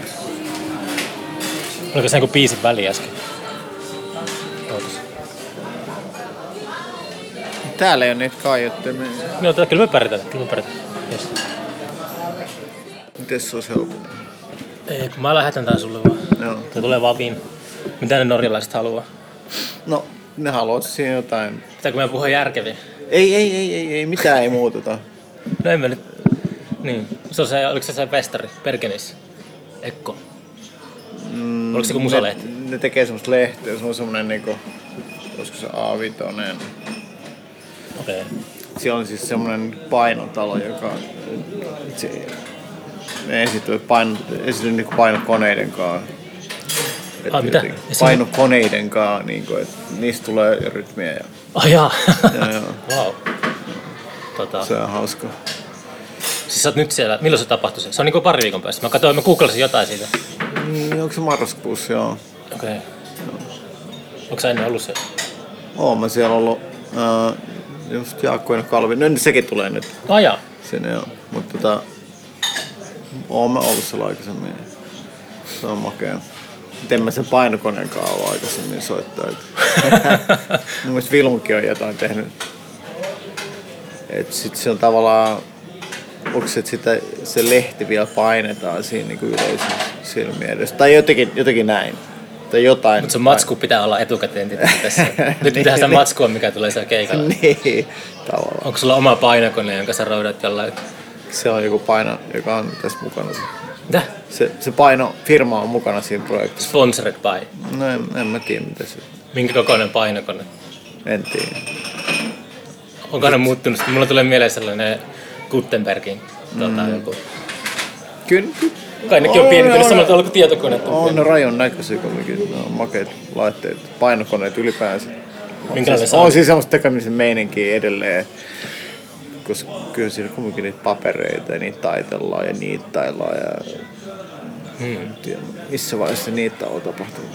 Right. Oliko se joku biisin väli äsken? Ootas. Täällä ei ole niitä kaiuttimia. No, tää- kyllä me pärjätään, kyllä me pärjätään. Yes. Miten se olisi helpompi? Ei, kun mä lähetän tän sulle vaan. Joo. Se tulee vaan viin. Mitä ne norjalaiset haluaa? No, ne haluavat siinä jotain. Pitääkö meidän puhua järkeviä? Ei, ei, ei, ei, ei mitään ei muuteta. No emme nyt. Niin. Se on se, oliko se se festari? Perkenis? Ekko? Mm, oliko se joku musalehti? Ne, ne tekee semmoista lehteä, se on semmonen niinku, olisiko se A5. Okei. Okay. Siellä on siis semmonen painotalo, joka se, ne esityy paino, esityy niinku painokoneiden kanssa. Et Ai, mitä? Ja Painokoneiden kanssa, niinku, että niistä tulee rytmiä ja Ai jaa. Joo, joo. wow. Tota, se on hauska. Siis sä oot nyt siellä, milloin se tapahtui se? On niinku pari viikon päästä. Mä katsoin, mä googlasin jotain siitä. Niin, onko se marraskuussa, joo. Okei. Okay. Onko sä ennen ollut se? Oon mä siellä ollut uh, just Jaakko ja Kalvi. No niin, sekin tulee nyt Ai jaa. sinne joo. Mutta tota, oon mä ollut siellä aikaisemmin. Se on makea. Miten mä sen painokoneen ollut aikaisemmin soittaa. Mun mielestä Vilmukin on jotain tehnyt. Et sit se on tavallaan, onko se, että sitä, se lehti vielä painetaan siinä niin yleisön silmien edessä. Tai jotenkin, jotenkin näin. Tai jotain. Mutta se matsku pitää olla etukäteen tässä. Nyt pitää sitä matskua, mikä tulee siellä keikalla. niin, tavallaan. Onko sulla oma painokone, jonka sä roudat jollain? Se on joku paino, joka on tässä mukana. Mitä? Se, se paino, firma on mukana siinä projektissa. Sponsored by. No en, en mä tiedä mitä se, Minkä kokoinen painokone? en tiedä. Onko aina muuttunut? Mulla tulee mieleen sellainen Gutenbergin tota, Mm. joku. Kyllä, kyllä. Kai nekin on pienentynyt samalla tavalla kuin tietokone. On ne rajon näköisiä kumminkin. Ne on makeat laitteet, painokoneet ylipäänsä. Minkälainen siis, on siis semmoista tekemisen meininkiä edelleen. Koska kyllä siinä kumminkin niitä papereita ja niitä taitellaan ja niittaillaan ja... Hmm. En tiedä, missä vaiheessa niitä on tapahtunut.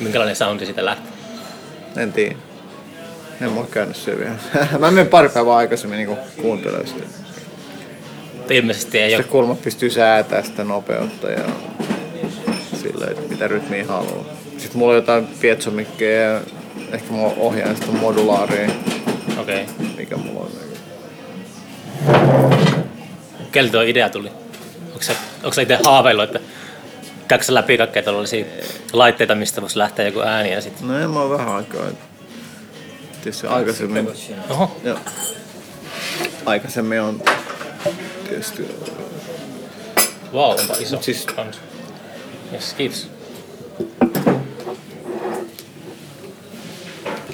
Minkälainen soundi siitä lähti? En tiedä. En mä oo käynyt siellä vielä. mä menen pari päivää aikaisemmin niin kuuntelemaan sitä. Mutta ilmeisesti ei Se ole. kulma pystyy säätää sitä nopeutta ja sillä, että mitä rytmiä haluaa. Sitten mulla on jotain pietsomikkejä ja ehkä mä ohjaan sitä modulaaria, Okei. Okay. mikä mulla on. Keltä tuo idea tuli? Onko sä, itse haaveillut, että käykö läpi kaikkea tällaisia laitteita, mistä voisi lähteä joku ääni ja sitten... No en mä oo vähän aikaa. et Tietysti aikaisemmin, Oho, joo. aikaisemmin on tietysti wow, onpa iso. Mut siis- kans. Yes, kiitos.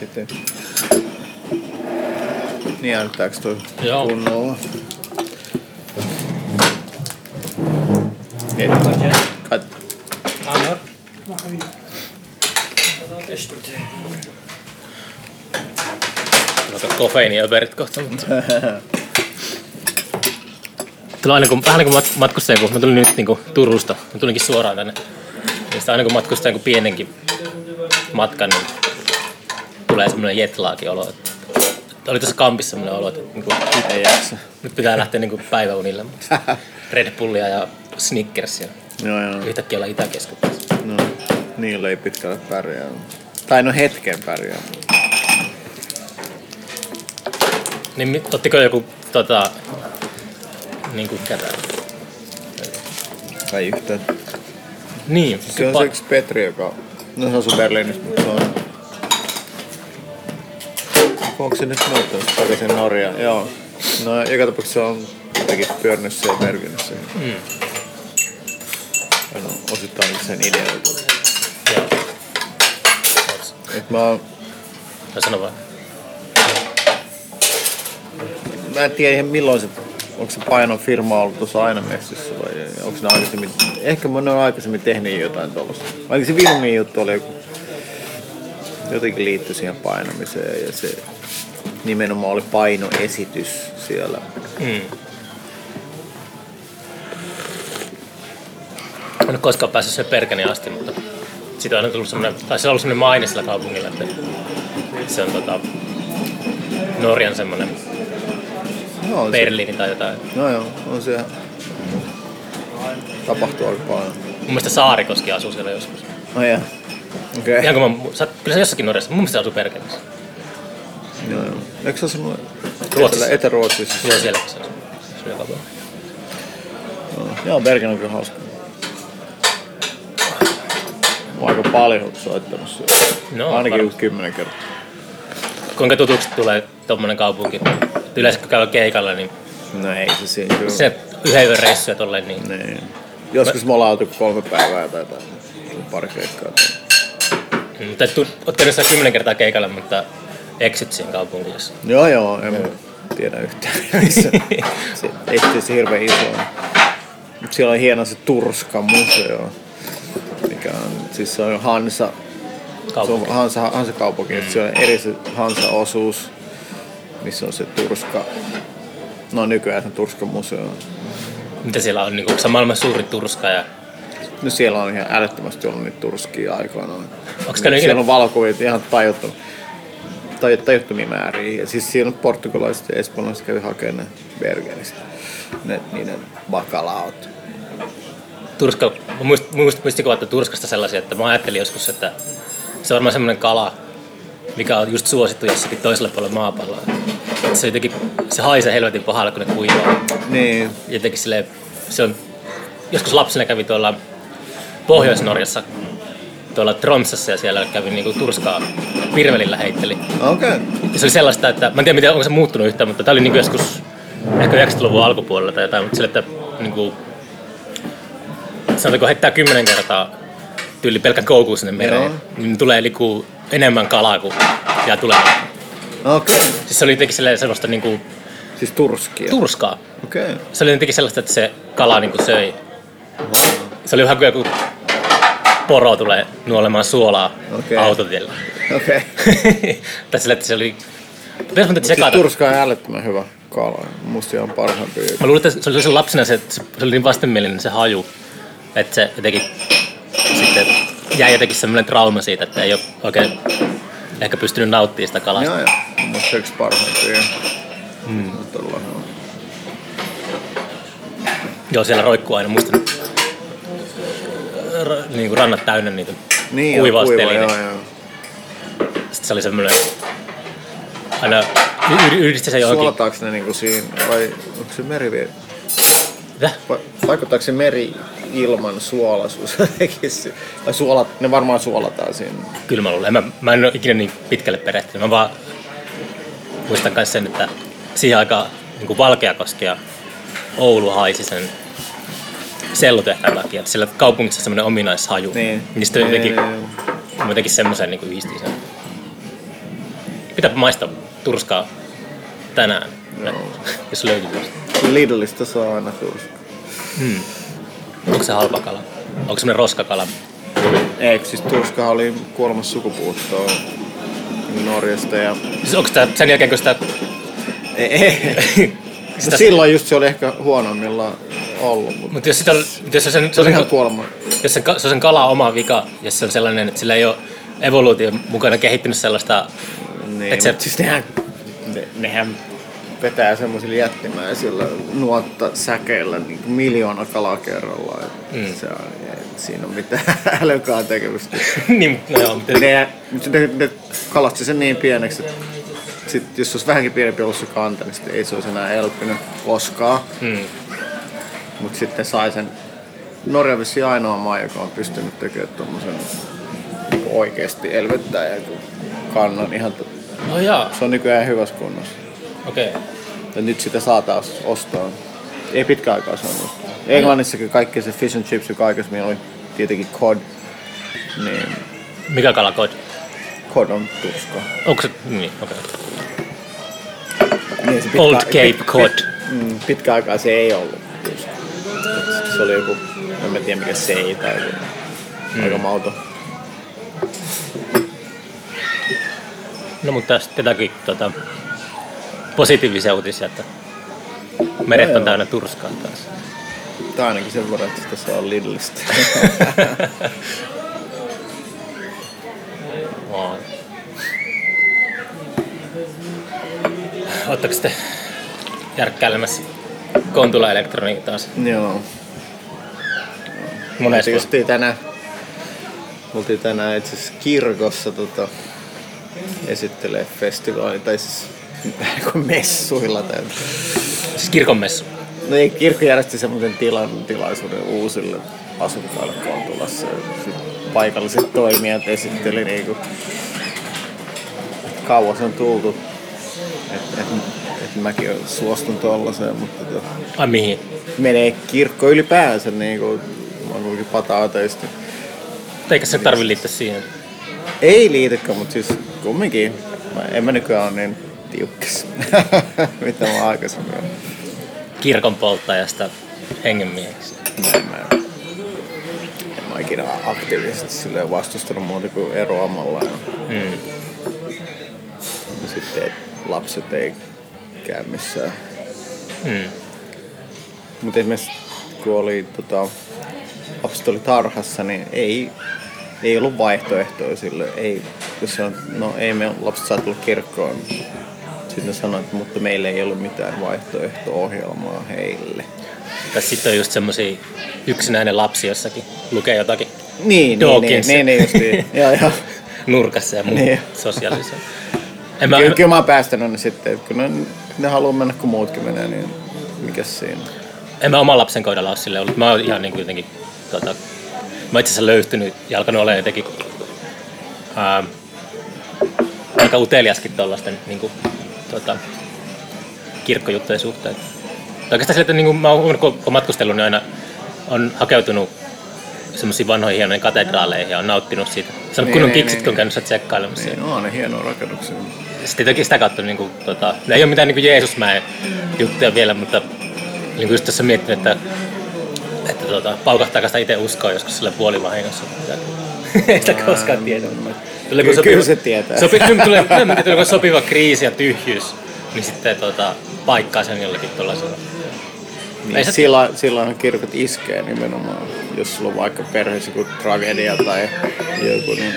Kete. Niin äänittääks toi Joo. kunnolla? Heti. Kat. Vaikka kofeiiniöverit kohta, mutta... Tulee aina kun, vähän niin kuin mat- matkustaja, kun mä tulin nyt niin kuin Turusta, mä tulinkin suoraan tänne. Niin sitä aina kun matkustaa jonkun pienenkin matkan, niin tulee semmoinen jetlaakin olo. Että, oli tässä kampissa semmoinen olo, että niin kuin, Ei jaksa. nyt pitää lähteä niin kuin päiväunille. Mutta Red Bullia ja Snickersia. Joo, joo. Yhtäkkiä olla Itäkeskustassa. No, niillä ei pitkälle pärjää. Tai no hetken pärjää. Niin ottiko joku tota, niin kuin tää? Tai yhtään. Niin, Se on se yksi Petri, joka... No se asuu Berliinissä, mutta se on... Onko se nyt muuttanut takaisin Norjaan? Joo. No joka tapauksessa se on jotenkin pyörinyt siellä Berliinissä. Mm. Aina osittain sen ideoita. Joo. Et mä, oon- Tai sano vaan. mä en tiedä ihan milloin se... Onko se painon firma ollut tuossa aina messissä vai onko ne aikaisemmin... Ehkä mä ne on aikaisemmin tehnyt jotain tuollaista. Ainakin se Vilmin juttu oli joku... Jotenkin liittyi siihen painamiseen ja se nimenomaan oli painoesitys siellä. Mm. En ole koskaan päässyt sen perkeni asti, mutta siitä on tullut semmoinen, tai se on ollut semmoinen maine sillä kaupungilla, että se on tota, Norjan semmoinen No, on se, Berliini tai jotain. no joo, on se tapahtuu aika paljon. mielestä Saarikoski asuu siellä joskus. No joo. Okei. Okay. Ihan kun mä, sä, kyllä se jossakin Norjassa, mun mielestä se asuu Bergenissä. Joo, joo. Eikö se asunut Ruotsissa. Etä-Ruotsissa? Joo, siellä se asuu. On joka päivä. Joo. Joo, Bergen on kyllä hauska. Mä aika paljon soittanut siellä. No, Ainakin varmasti. kymmenen kertaa. Kuinka tutuksi tulee tommonen kaupunki? Yleensä kun käy keikalla, niin No ei se siinä kyllä. se yhden yön reissuja tolleen, niin Niin. Joskus me ollaan oltu kolme päivää tai jotain. Pari keikkaa. Mutta et, käynyt siellä kymmenen kertaa keikalla, mutta exit siihen kaupunkiin. jos- Joo joo, en tiedä yhtään. se, se, ei se se hirveän iso. on. Mut siellä on hieno se Turska museo. Mikä on, siis se on Hansa, se on Kaupunki. Hansa, Hansa kaupunki, mm. siellä on eri se Hansa-osuus, missä on se Turska, no nykyään se Turska museo. Mitä siellä on? Niin onko se maailman suurin turska? Ja... No siellä on ihan älyttömästi ollut niitä turskia aikoinaan. Onko käynyt ikinä? Siellä on valokuvia ihan tajuttu, taj, tajuttomia määriä. Ja siis siellä on portugalaiset ja espanjalaiset kävi hakemaan ne Bergenistä. Ne, niiden bakalaot. Turska, mä muist, muist, muistikuva, että Turskasta sellaisia, että mä ajattelin joskus, että se on varmaan semmoinen kala, mikä on just suosittu jossakin toisella puolella maapalloa. Se, jotenkin, se haisee helvetin pahalle, kun ne kuivaa. Niin, Jotenkin silleen, se on, joskus lapsena kävi tuolla Pohjois-Norjassa, tuolla Tromsassa ja siellä kävi niinku turskaa virvelillä heitteli. okei. Okay. Ja se oli sellaista, että mä en tiedä miten, onko se muuttunut yhtään, mutta tämä oli niinku joskus ehkä 90-luvun alkupuolella tai jotain, mutta sille, että niinku, sanotaanko heittää kymmenen kertaa tyyli pelkän koukun sinne mereen, Joo. niin tulee niinku enemmän kalaa kuin jää tulemaan. Okei. Okay. Siis se oli jotenkin sellaista niinku Siis turskia. turskaa. Okei. Okay. Se oli jotenkin sellaista, että se kala niinku söi. Se oli vähän kuin joku poro tulee nuolemaan suolaa Okei. autotiellä. Okei. tai sille, että se oli... Pitäis mä Siis turska on älyttömän hyvä kala. Musta ihan parhaimpia. Mä luulen, että se oli se lapsena se, se, se oli niin vastenmielinen se haju, että se jotenkin sitten jäi jotenkin semmoinen trauma siitä, että ei ole oikein ehkä pystynyt nauttimaan sitä kalasta. Joo, joo. Musta yksi parhaimpia. Mm. Todella. Joo, siellä roikkuu aina, muistan, ra, niin kuin rannat täynnä niitä Niin, kuivaustelineitä. kuiva, joo, joo. Sitten se oli semmoinen, aina y- y- yhdisti se johonkin. Suolataanko ne niinku siinä, vai onko se meri Mitä? vai Vaikuttaako se meri ilman suolaisuus Vai suolat, ne varmaan suolataan siinä. Kyllä mä luulen. Mä, mä en ole ikinä niin pitkälle perehtynyt. Mä vaan muistan myös sen, että siihen aikaan niin Valkeakoski ja Oulu haisi sen sellutehtaan takia. Että siellä kaupungissa on semmoinen ominaishaju. Niin. Niin sitten jotenkin, Niin, mä jotenkin semmoisen niin yhdistin sen. Pitääpä maistaa turskaa tänään, jos löytyy. tuosta. Lidlistä saa aina turska. Onko se halpa kala? Onko se roskakala? Eikö siis turska oli kuolemassa sukupuuttoa Norjasta ja... Siis onko tämä sen jälkeen, kun sitä... Ei, ei. sitä silloin just se oli ehkä huonommillaan ollut, mutta mutta jos, sitä, on- jos se, sen, se oli ihan kuolema. jos ka- se on sen kala oma vika, jos se on sellainen, että sillä ei ole evoluution mukana kehittynyt sellaista, Niin, Et se- se... siis nehän, ne, nehän vetää semmoisilla jättimäisillä nuotta säkeillä niin miljoona kalaa kerrallaan. Mm. Se on, siinä on mitään älykaan tekemistä. niin, no joo, mutta ne, ne, ne kalasti sen niin pieneksi, että sit, jos olisi vähänkin pienempi ollut se kanta, niin sitten ei se olisi enää elpynyt koskaan. mm, Mutta sitten sai sen Norja vissi ainoa maa, joka on pystynyt tekemään tuommoisen oikeasti elvyttää ja kannan ihan no jaa, se on nykyään hyvässä kunnossa. Okei. Okay. Ja nyt sitä saa taas ostaa. Ei pitkä aikaa saanut. Englannissakin kaikki se fish and chips, joka aikaisemmin oli tietenkin cod, niin Mikä kala kod? cod on tuska. Onko se, niin, okei. Niin, se Old Cape Cod. Mm, pitkä aikaa se ei ollut tuska. Se oli joku, en mä tiedä mikä se ei tai joku. Mm. Aika mauto. No mutta tästä jotakin tota, positiivisia uutisia, että meret on joo. täynnä turskaa taas. Tai ainakin sen verran, että sitä saa Lidlistä. Oletteko sitten järkkäilemässä Kontula Elektroniikka taas? Joo. Monessa Oltiin tänään, oltiin tänään itse asiassa kirkossa tota, esittelee festivaali, tai siis messuilla. Tai, Siis kirkonmessu. no ei, kirkko järjesti semmoisen tilan, tilaisuuden uusille asukkaille, kun on tulossa. ja sit paikalliset toimijat esitteli niinku, kauas on tultu. Että et, et mäkin suostun tollaiseen, mutta tota, Ai mihin? menee kirkko ylipäänsä niinku, mä oon kuitenkin pata-ateisti. Eikä se tarvi liittyä siihen. Ei liitykään, mutta siis kumminkin. Mä, en mä nykyään ole niin tiukkis, mitä mä aikaisemmin olen. Kirkon polttajasta hengenmieheksi. En mä, en mä ikinä aktiivisesti silleen vastustanut muuta kuin eroamalla. Mm. ja sitten et lapset ei käy missään. Mm. Mutta esimerkiksi kun oli tota, lapset oli tarhassa, niin ei, ei ollut vaihtoehtoja sille. Ei, jos se on, no ei me lapset saa tulla kirkkoon. Sitten ne sanoi, että mutta meillä ei ollut mitään vaihtoehto-ohjelmaa heille. Tai sitten on just semmosia yksinäinen lapsi jossakin, lukee jotakin Niin, niin, niin, Dawkins. niin, niin justiin. joo, joo. nurkassa ja muu Niin. sosiaalisen. En mä, Kyllä, kyllä mä oon päästänyt ne sitten, että kun ne, ne haluaa mennä kun muutkin menee, niin mikäs siinä? en mä oman lapsen kohdalla ole silleen ollut. Mä oon ihan niin kuin jotenkin, tota, mä itse asiassa löytynyt ja alkanut olla jotenkin ää, aika uteliaskin tuollaisten niin kuin, tota, kirkkojuttujen suhteen. Oikeastaan sille, että niin kuin mä oon kun matkustellut, niin aina on hakeutunut semmoisiin vanhoihin hienoihin katedraaleihin ja on nauttinut siitä. Se on Niin, kunnon niin, kiksit, niin. kun on käynyt sieltä tsekkailemassa. Niin, on ne hienoja rakennuksia. Sitten toki sitä kautta, niin kuin, tota, no ei ole mitään niin kuin Jeesusmäen juttuja vielä, mutta niin kuin just tässä miettinyt, että, että tota, paukahtaako sitä itse uskoa joskus sillä puolivahingossa. ei sitä koskaan tiedä. Tulee, Kyllä- kyllä se tietää. Sopi, tulee, tulee sopiva kriisi ja tyhjyys, niin sitten tota, paikkaa sen jollakin tuollaisella. Niin, se- silloin, silloinhan kirkot iskee nimenomaan, jos sulla on vaikka perheessä joku tragedia tai joku, niin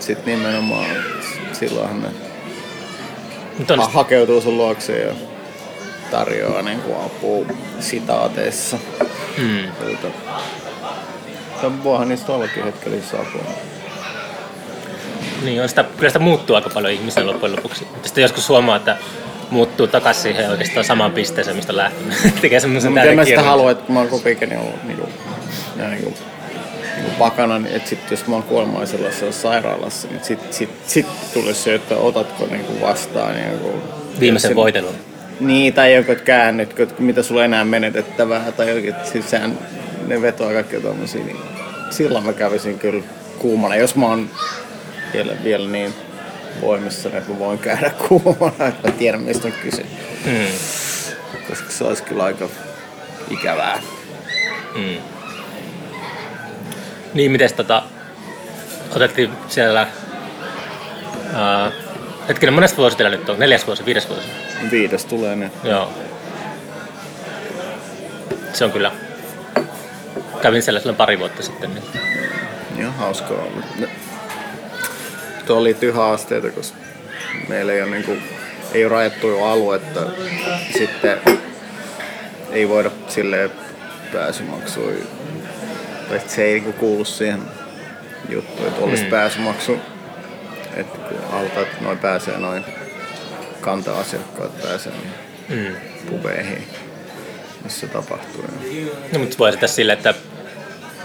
sitten nimenomaan silloinhan ne on, ha- hakeutuu sun luokse ja tarjoaa niin kuin apua sitaateissa. mm, Tuota, Tämän voihan niistä ollakin hetkellisissä apua. niin on sitä, kyllä sitä muuttuu aika paljon ihmisen loppujen lopuksi. Mutta sitten joskus huomaa, että muuttuu takaisin siihen oikeastaan samaan pisteeseen, mistä on lähtenyt. Tekee semmoisen Mutta en mä sitä kierron. halua, että kun mä oon koko ikäni ollut niinku, ja niinku, niinku pakana, niin että sit, jos mä oon kuolemaisella sairaalassa, niin sit, sit, sit tulisi se, että otatko niinku vastaan joku... Viimeisen sen- voitelun. Niin, tai joku, että käännyt, että mitä sulla enää menetettävää, tai jokin, siis sehän, ne vetoaa kaikkea tommosia, niin silloin mä kävisin kyllä kuumana, jos mä oon vielä, vielä niin voimissa, että mä voin käydä kuumana, että mä tiedän, mistä on kyse. Mm. Koska se olisi kyllä aika ikävää. Mm. Niin, miten tota, otettiin siellä, ää, hetkinen, monesta vuosi teillä nyt on? Neljäs vuosi, viides vuosi? Viides tulee nyt. Joo. Se on kyllä, kävin siellä silloin pari vuotta sitten. Niin. Ihan hauskaa ollut. Ne- Tuo liittyy haasteita, koska meillä ei ole, niin kuin, ei ole rajattuja aluetta. Sitten ei voida silleen pääsymaksui, tai se ei niin kuulu siihen juttuun, että olisi Mm. pääsymaksu. Että kun halutaan, että noin pääsee noin kanta-asiakkaat pääsee niin Mm. pubeihin, missä tapahtuu. No, mutta voi sitä silleen, että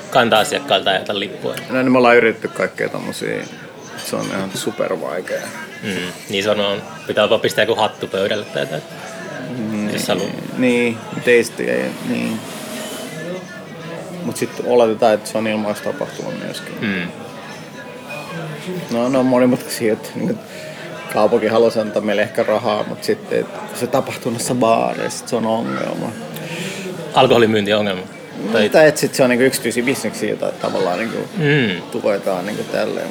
kanta-asiakkailta ota lippua. No niin me ollaan yritetty kaikkea tommosia, se on ihan super vaikea. Mm. Niin se on, on, pitää vaan pistää joku hattu pöydälle tai jotain. Jos haluaa. Niin, teistä ei, niin. Mut sitten oletetaan, että se on ilmaistapahtuma myöskin. Mm. No, ne on monimutkaisia, että niin kaupunki halusi antaa meille ehkä rahaa, mutta sitten se tapahtuu noissa baareissa, se on ongelma. Alkoholimyynti on ongelma. Tai, Tai että sit se on niinku yksityisiä bisneksiä, joita tavallaan niinku mm. tuetaan niinku tälleen.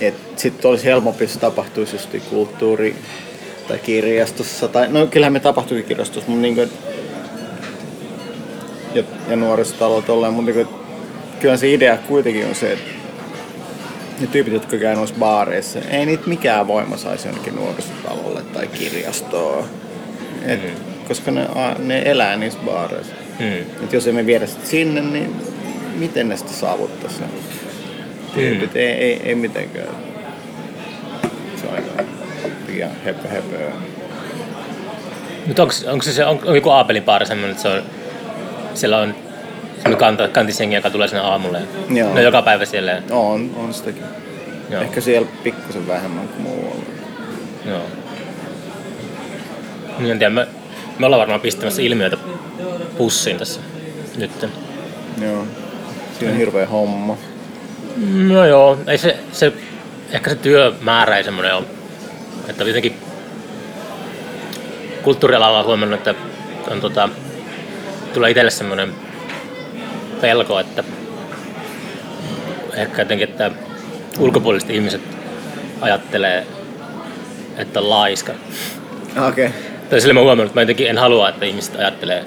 Et sit olisi helpompi, jos tapahtuisi just kulttuuri- tai kirjastossa. Tai, no kyllähän me tapahtuikin kirjastossa, mutta niinku, ja, ja nuorisotalot ollaan, mutta niinku, kyllä se idea kuitenkin on se, että ne tyypit, jotka käy noissa baareissa, ei niitä mikään voima saisi jonnekin nuorisotalolle tai kirjastoon. Et, Koska ne, ne elää niissä baareissa. Mm. Et jos emme viedä sitä sinne, niin miten ne sitten saavuttaisi sen. Tyypit, ei, ei, ei mitenkään. Se on aika liian höpö. Mutta onko, onko se, se on, on joku Aapelin semmoinen, että se on, siellä on kanta, kantisengi, joka tulee sinne aamulle. Joo. Ne on joka päivä siellä. On, on sitäkin. Joo. Ehkä siellä pikkusen vähemmän kuin muualla. Joo. Niin en tiedä, me, me ollaan varmaan pistämässä ilmiötä pussiin tässä nyt. Joo. Siinä on hirveä homma. No joo, ei se, se, ehkä se työmäärä ei semmoinen ole. Että jotenkin kulttuurialalla on huomannut, että on tota, tulee itselle semmoinen pelko, että ehkä jotenkin, että ulkopuoliset ihmiset ajattelee, että on laiska. Okei. Okay. Tai sille mä huomannut, että mä jotenkin en halua, että ihmiset ajattelee,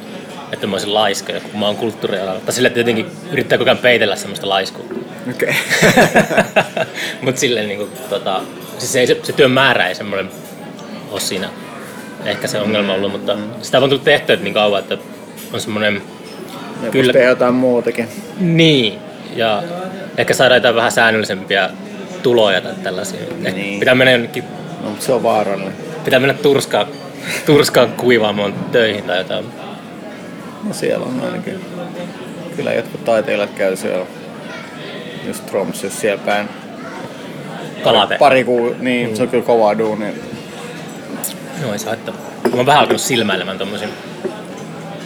että mä olisin laiska, kun mä oon kulttuurialalla. Tai sille, että jotenkin yrittää koko ajan peitellä semmoista laiskuutta. Okei. Mutta silleen niinku, tota, siis ei, se, se työn määrä ei semmoinen ole siinä ehkä se ongelma ollut, mutta sitä on tullut tehtyä niin kauan, että on semmoinen Me Kyllä. Jotain muutakin. niin, ja ehkä saadaan jotain vähän säännöllisempiä tuloja tai tällaisia. Niin. Pitää mennä jonnekin, No, mutta se on vaarallinen. pitää mennä turskaan, turskaan kuivaamaan töihin tai jotain. No siellä on ainakin. Kyllä jotkut taiteilijat käy siellä just Tromsøssa siellä päin. Kalate. Pari kuu, niin mm. se on kyllä kovaa duunia. No ei saa, että mä oon vähän alkanut silmäilemään tommosia.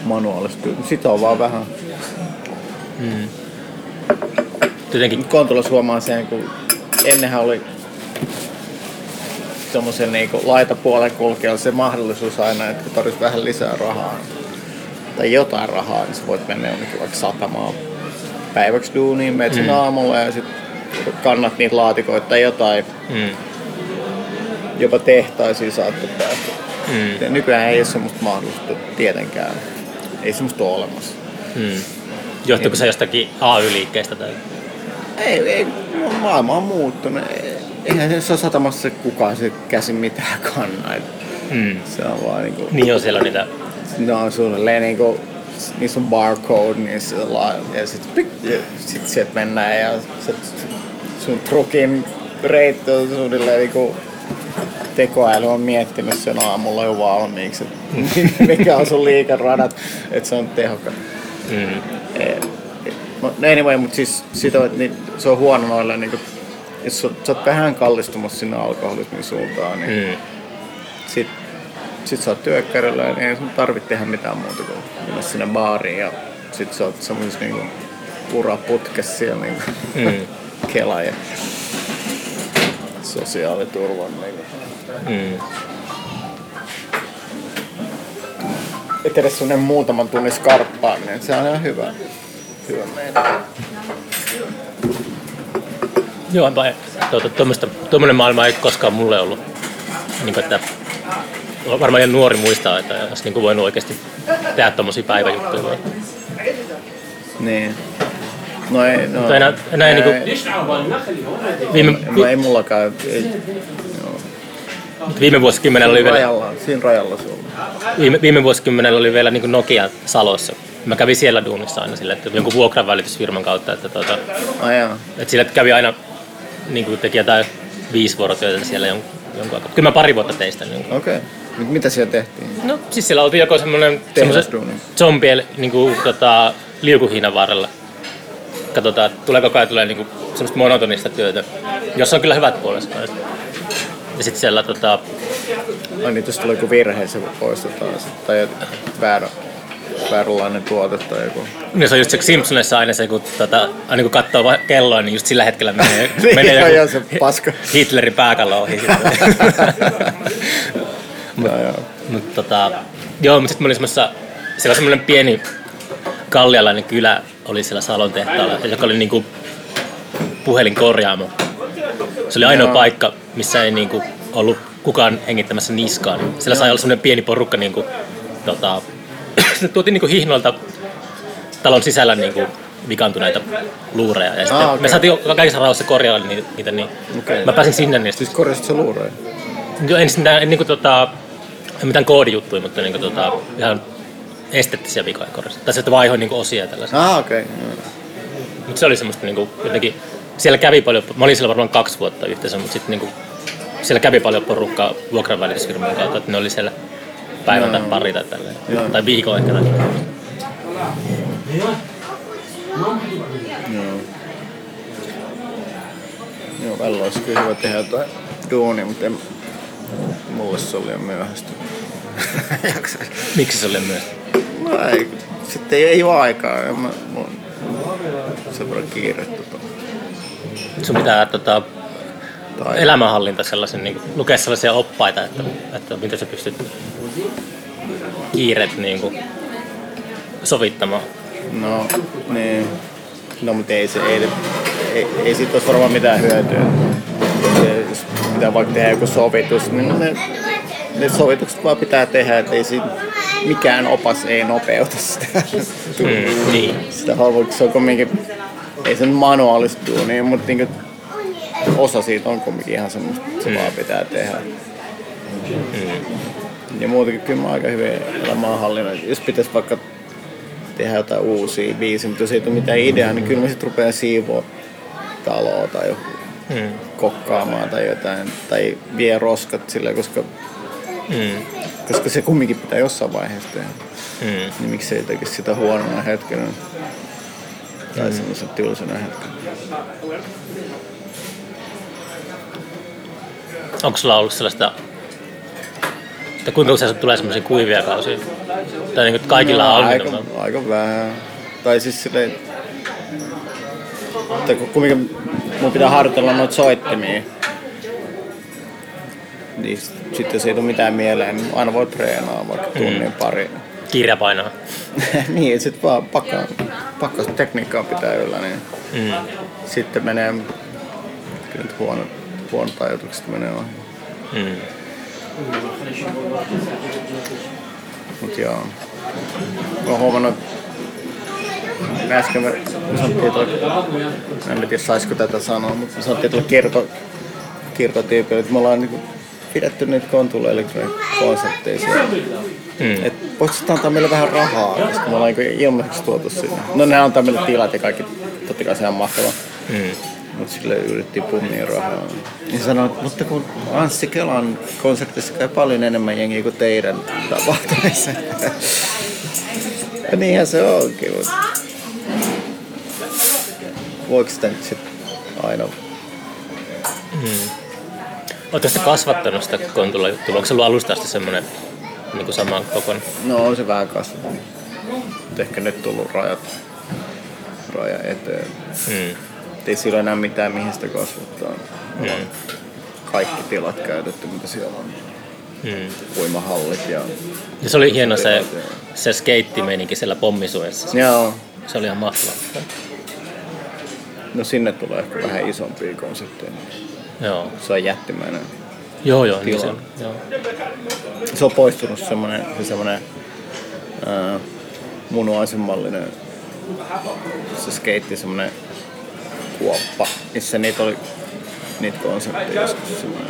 Manuaalista. Sitä on vaan vähän. Jotenkin, Nyt Kontulassa huomaan sen, kun ennenhän oli semmoisen niinku laitapuolen kulkijalla se mahdollisuus aina, että kun tarvitsisi vähän lisää rahaa tai jotain rahaa, niin sä voit mennä jonnekin vaikka satamaan päiväksi duuniin, menet sinne aamulla ja sitten kannat niitä laatikoita tai jotain, mm, jopa tehtaisiin saattoi päästä. mm, Ja nykyään ei ole semmoista mahdollisuutta tietenkään. Ei semmoista ole olemassa. mm. Johtuuko se jostakin AY-liikkeestä tai... Ei, ei, maailma on muuttunut. Ei- Eihän se satamassa kukaan se käsin mitään kanna. Et Mm. Se on vaan niinku, Niin on siellä on niitä ne on suunnilleen niinku, niissä on barcode, niin se la, ja sit, pik, ja sit sieltä mennään ja sit sun trukin reitti on suunnilleen niinku tekoäly on miettinyt sen aamulla jo valmiiksi, että mikä on sun liikaradat, että se on tehokas. Mm. Eh, No anyway, mutta siis sitä, että niin, se on huono noille, niin jos sä, sä oot vähän kallistumassa sinne alkoholismin suuntaan, niin Mm. sit, sit sä oot työkkärillä ja ei sun tarvitse tehdä mitään muuta kuin mennä sinne baariin ja sit sä oot semmoisessa niin kuin, uraputkessa siellä niin kuin, Mm. kela ja sosiaaliturvan. Niin kuin. Mm. Et edes semmonen muutaman tunnin skarppaaminen, se on ihan hyvä. Hyvä meidän. Joo, vai, tuota, tuommoinen maailma ei koskaan mulle ollut. Niin kuin, että varmaan ihan nuori muistaa, että olisi niin kuin voinut oikeasti tehdä tuommoisia päiväjuttuja. Niin. No ei, no, enää, enää niin kuin, viime, No ei mullakaan. Ei, viime vuosikymmenellä oli vielä, rajalla, siinä rajalla sulla. viime, viime vuosikymmenellä oli vielä niin Nokia Salossa. Mä kävin siellä duunissa aina sille, että jonkun vuokranvälitysfirman kautta, että, tuota, jaa. että sillä kävi aina niin kuin teki jotain viisi vuorotyötä siellä jonkun, jonkun aikaa. Kyllä mä pari vuotta tein sitä. Niin. Okei. Okay. Mitä siellä tehtiin? No siis siellä oltiin joko semmoinen zombien niin kuin, tota, liukuhiinan varrella. Katsotaan, että tulee koko ajan tulee niin kuin, semmoista monotonista työtä, jossa on kyllä hyvät puolensa. Ja sitten siellä tota, Ai niin, jos tulee joku virhe, se poistetaan. sit. Tai väärä, vääränlainen tuote tai joku. niin se on just se Simpsonissa aina se, kun, tota, aina kun katsoo va- kelloa, niin just sillä hetkellä menee, Niin, menee joku se paska. Hitlerin pääkallo ohi. Joo, joo. Mut, tota, joo, mutta sitten mä olin semmoisessa, siellä on semmoinen pieni kallialainen kylä oli siellä Salon tehtaalla, joka oli niinku puhelinkorjaamo. Se oli ainoa Joo. paikka, missä ei niinku ollut kukaan hengittämässä niskaan. Siellä sai olla semmoinen pieni porukka niinku, tota, sinne tuotiin niinku hihnoilta talon sisällä niinku vikantuneita luureja. Ja sitten Ah, okei. me saatiin kaikissa rauhassa korjailla niitä, niin Okei. mä pääsin sinne, niin Siis korjasit se luureja? Joo, en, mitään, en niinku tota, en mitään koodijuttuja, mutta niinku tota, ihan esteettisiä vikoja korjasi. Tai se, että vaihoin niinku osia tällaisia. Ah, okei. Okay. Mutta se oli semmoista niinku, jotenkin, siellä kävi paljon, mä olin siellä varmaan kaksi vuotta yhteensä, mutta sitten niinku, siellä kävi paljon porukkaa vuokranvälitysfirmojen kautta, että ne oli siellä päivän tai pari tai tälleen. Joo. Tai viikon ehkä. Joo. Joo, välillä olisi kyllä hyvä tehdä jotain duunia, mutta en, mulle se oli jo myöhäistä. Miksi se oli myös? No ei, sitten ei, ole aikaa. En mä, on sen verran kiire. Tota. Sun pitää tota, Tai, elämänhallinta sellaisen, niin lukea sellaisia oppaita, että, että miten sä pystyt kiireet niin kuin, sovittamaan. no, niin. No, mutta ei, se, ei, ei, ei siitä olisi varmaan mitään hyötyä. Se, jos pitää vaikka tehdä joku sovitus, niin ne, ne sovitukset vaan pitää tehdä, että ei siinä, mikään opas ei nopeuta sitä. Mm, niin. sitä hommaa, se on kumminkin, ei se nyt manuaalista duunia, mutta niinku, osa siitä on kumminkin ihan semmoista, että se vaan pitää tehdä. Ja muutenkin kyllä mä aika hyvin elämänhallinnan. Jos pitäisi vaikka tehdä jotain uusia biisiä, mutta jos ei tule mitään ideaa, niin kyllä mä sitten rupean siivoa taloa tai joku Mm. kokkaamaan tai jotain. Tai vie roskat sillä, koska, Mm. koska se kumminkin pitää jossain vaiheessa tehdä. Mm. Niin miksei tekisi sitä huonona hetkenä tai semmoisen tylsänä hetkenä. Onko sulla ollut sellaista, että kuinka usein tulee semmoisia kuivia kausia? Tai niin kuin kaikilla on No, aika, nimenomaan. aika vähän. Tai siis silleen, että kumminkin mun pitää harjoitella noita soittimia, niin sitten jos ei tule mitään mieleen, niin aina voi treenaa vaikka tunnin pari. Kirja painaa. niin, sitten vaan pakka, pakka tekniikkaa pitää yllä, niin Mm. sitten menee, kyllä nyt huonot ajatukset menee ohi. Mm. Mut joo. Mä oon huomannut, äsken me me sanottiin tuolle, en tiedä saisiko tätä sanoa, mutta me sanottiin tuolle kirko, kirkotyypille, että me ollaan niinku pidetty niitä Kontulla konsertteja siellä. Mm. Et voisitko antaa meille vähän rahaa, koska me ollaan niinku ilmaiseksi tuotu sinne. No ne antaa meille tilat ja kaikki, totta kai se on mahtavaa. Mm. Mutta sille yritti pummia rahaa. Niin sanoi, että mutta kun Anssi Kelan konsertissa käy paljon enemmän jengiä kuin teidän tapahtumissa. ja niinhän se onkin, mutta voiko sitä nyt sit aina... Oletko sitä kasvattanut sitä kontulla juttua? Onko se ollut alusta asti semmoinen niin kuin saman kokoinen? No on se vähän kasvanut. Mut Ehkä nyt tullut rajat, raja eteen. Mm. Ei sillä enää mitään mihin sitä kasvattaa. Mm. Kaikki tilat käytetty, mitä siellä on. Mm. Uimahallit ja... Ja se oli hieno se, se skeittimeininki siellä pommisuojassa. Joo, Se oli ihan mahtavaa. No sinne tulee ehkä vähän isompia konsepteja. Joo. Se on jättimäinen. Joo, joo, niin se Tila. on. Joo. Se on poistunut semmonen, se semmonen ää, munuaisen mallinen se skeitti semmonen kuoppa, missä niitä oli niitä konsepteja joskus semmonen.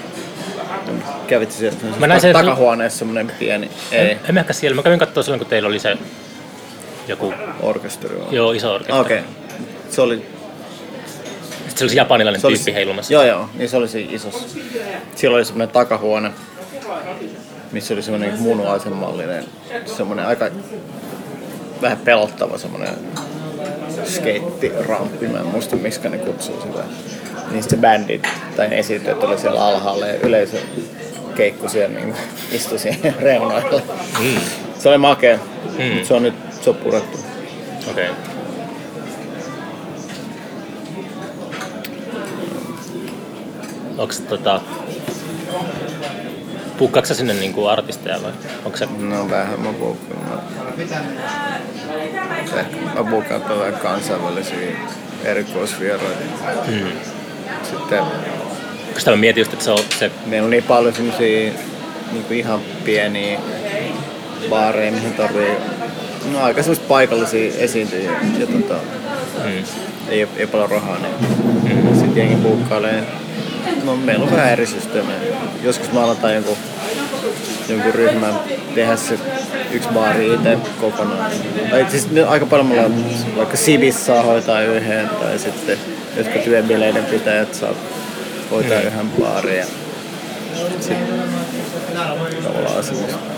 Kävit siellä Mä näin sen- takahuoneessa semmonen pieni, ei, En, en mä ehkä siellä. Mä kävin katsoa silloin, kun teillä oli se joku orkesteri joo, iso orkesteri. Okei. Se oli Sitten se oli se japanilainen Se tyyppi heilumassa. Joo, joo, niin se oli siinä isossa. Siellä oli semmoinen takahuone, missä oli semmoinen munuaisen mallinen, semmoinen aika vähän pelottava semmoinen skeittiramppi, mä en muista miksi ne kutsuu sitä. Niin sitten bändit tai ne oli siellä alhaalla ja yleisö keikku siellä niin istui siihen reunoille. Mm. Se oli makea, Mm. mm. se on nyt se on purettu. Okei. Okay. Onks tota... Pukkaatko sinne niinku artisteja vai onko se... No vähän mä buukaan. Mä, mä buukaan tällä kansainvälisiä erikoisvieraita. Mm. Sitten Koska mä mietin just, että se on se... meillä on niin paljon semmosia niinku ihan pieniä baareja, mihin tarvii no, aika semmoista paikallisia esiintyjiä. Ja tota, Mm. ei, ei paljon rahaa, niin sitten jengi buukkailee. No meillä on vähän eri systeemejä. Joskus mä aloitan jonkun, jonkun ryhmän tehdä se yksi baari itse kokonaan. Tai siis aika paljon mulla on, vaikka Sivis saa hoitaa yhden, tai sitten jotka työbileiden pitäjät saa hoitaa mm. yhden baarin. Ja sitten tavallaan semmoista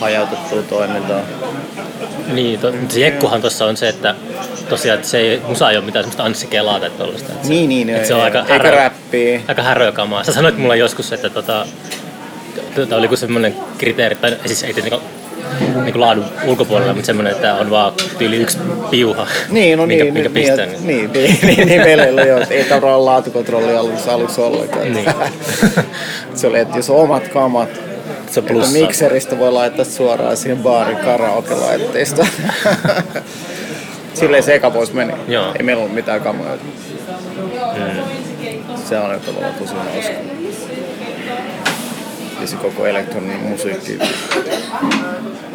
hajautettua toimintaa. Niin, to, se jekkuhan tuossa on se, että tosiaan että se ei, musa ei ole mitään semmoista Anssi Kelaa tai tollaista. Että Niin, niin, että se on ei- aika härö, räppiä. aika härökamaa. Sä sanoit mulle joskus, että tota, tota oliko semmoinen kriteeri, tai siis ei tietenkään niin laadun ulkopuolella, mutta semmoinen, että on vaan tyyli yksi piuha, Niin, no minkä, niin, minkä niin, pistää. niin, niin, niin, niin, niin meillä ei ole, joo, ei olla laatukontrolli aluksi, aluksi ollenkaan. Niin. se oli, että jos on omat kamat, Se plussaa. mikseristä voi laittaa suoraan siihen baarin karaoke-laitteista. Silleen se eka pois meni. Joo. Ei meillä ollut mitään kamoja. Se on nyt tavallaan tosi hauska. Ja se koko elektroninen musiikki,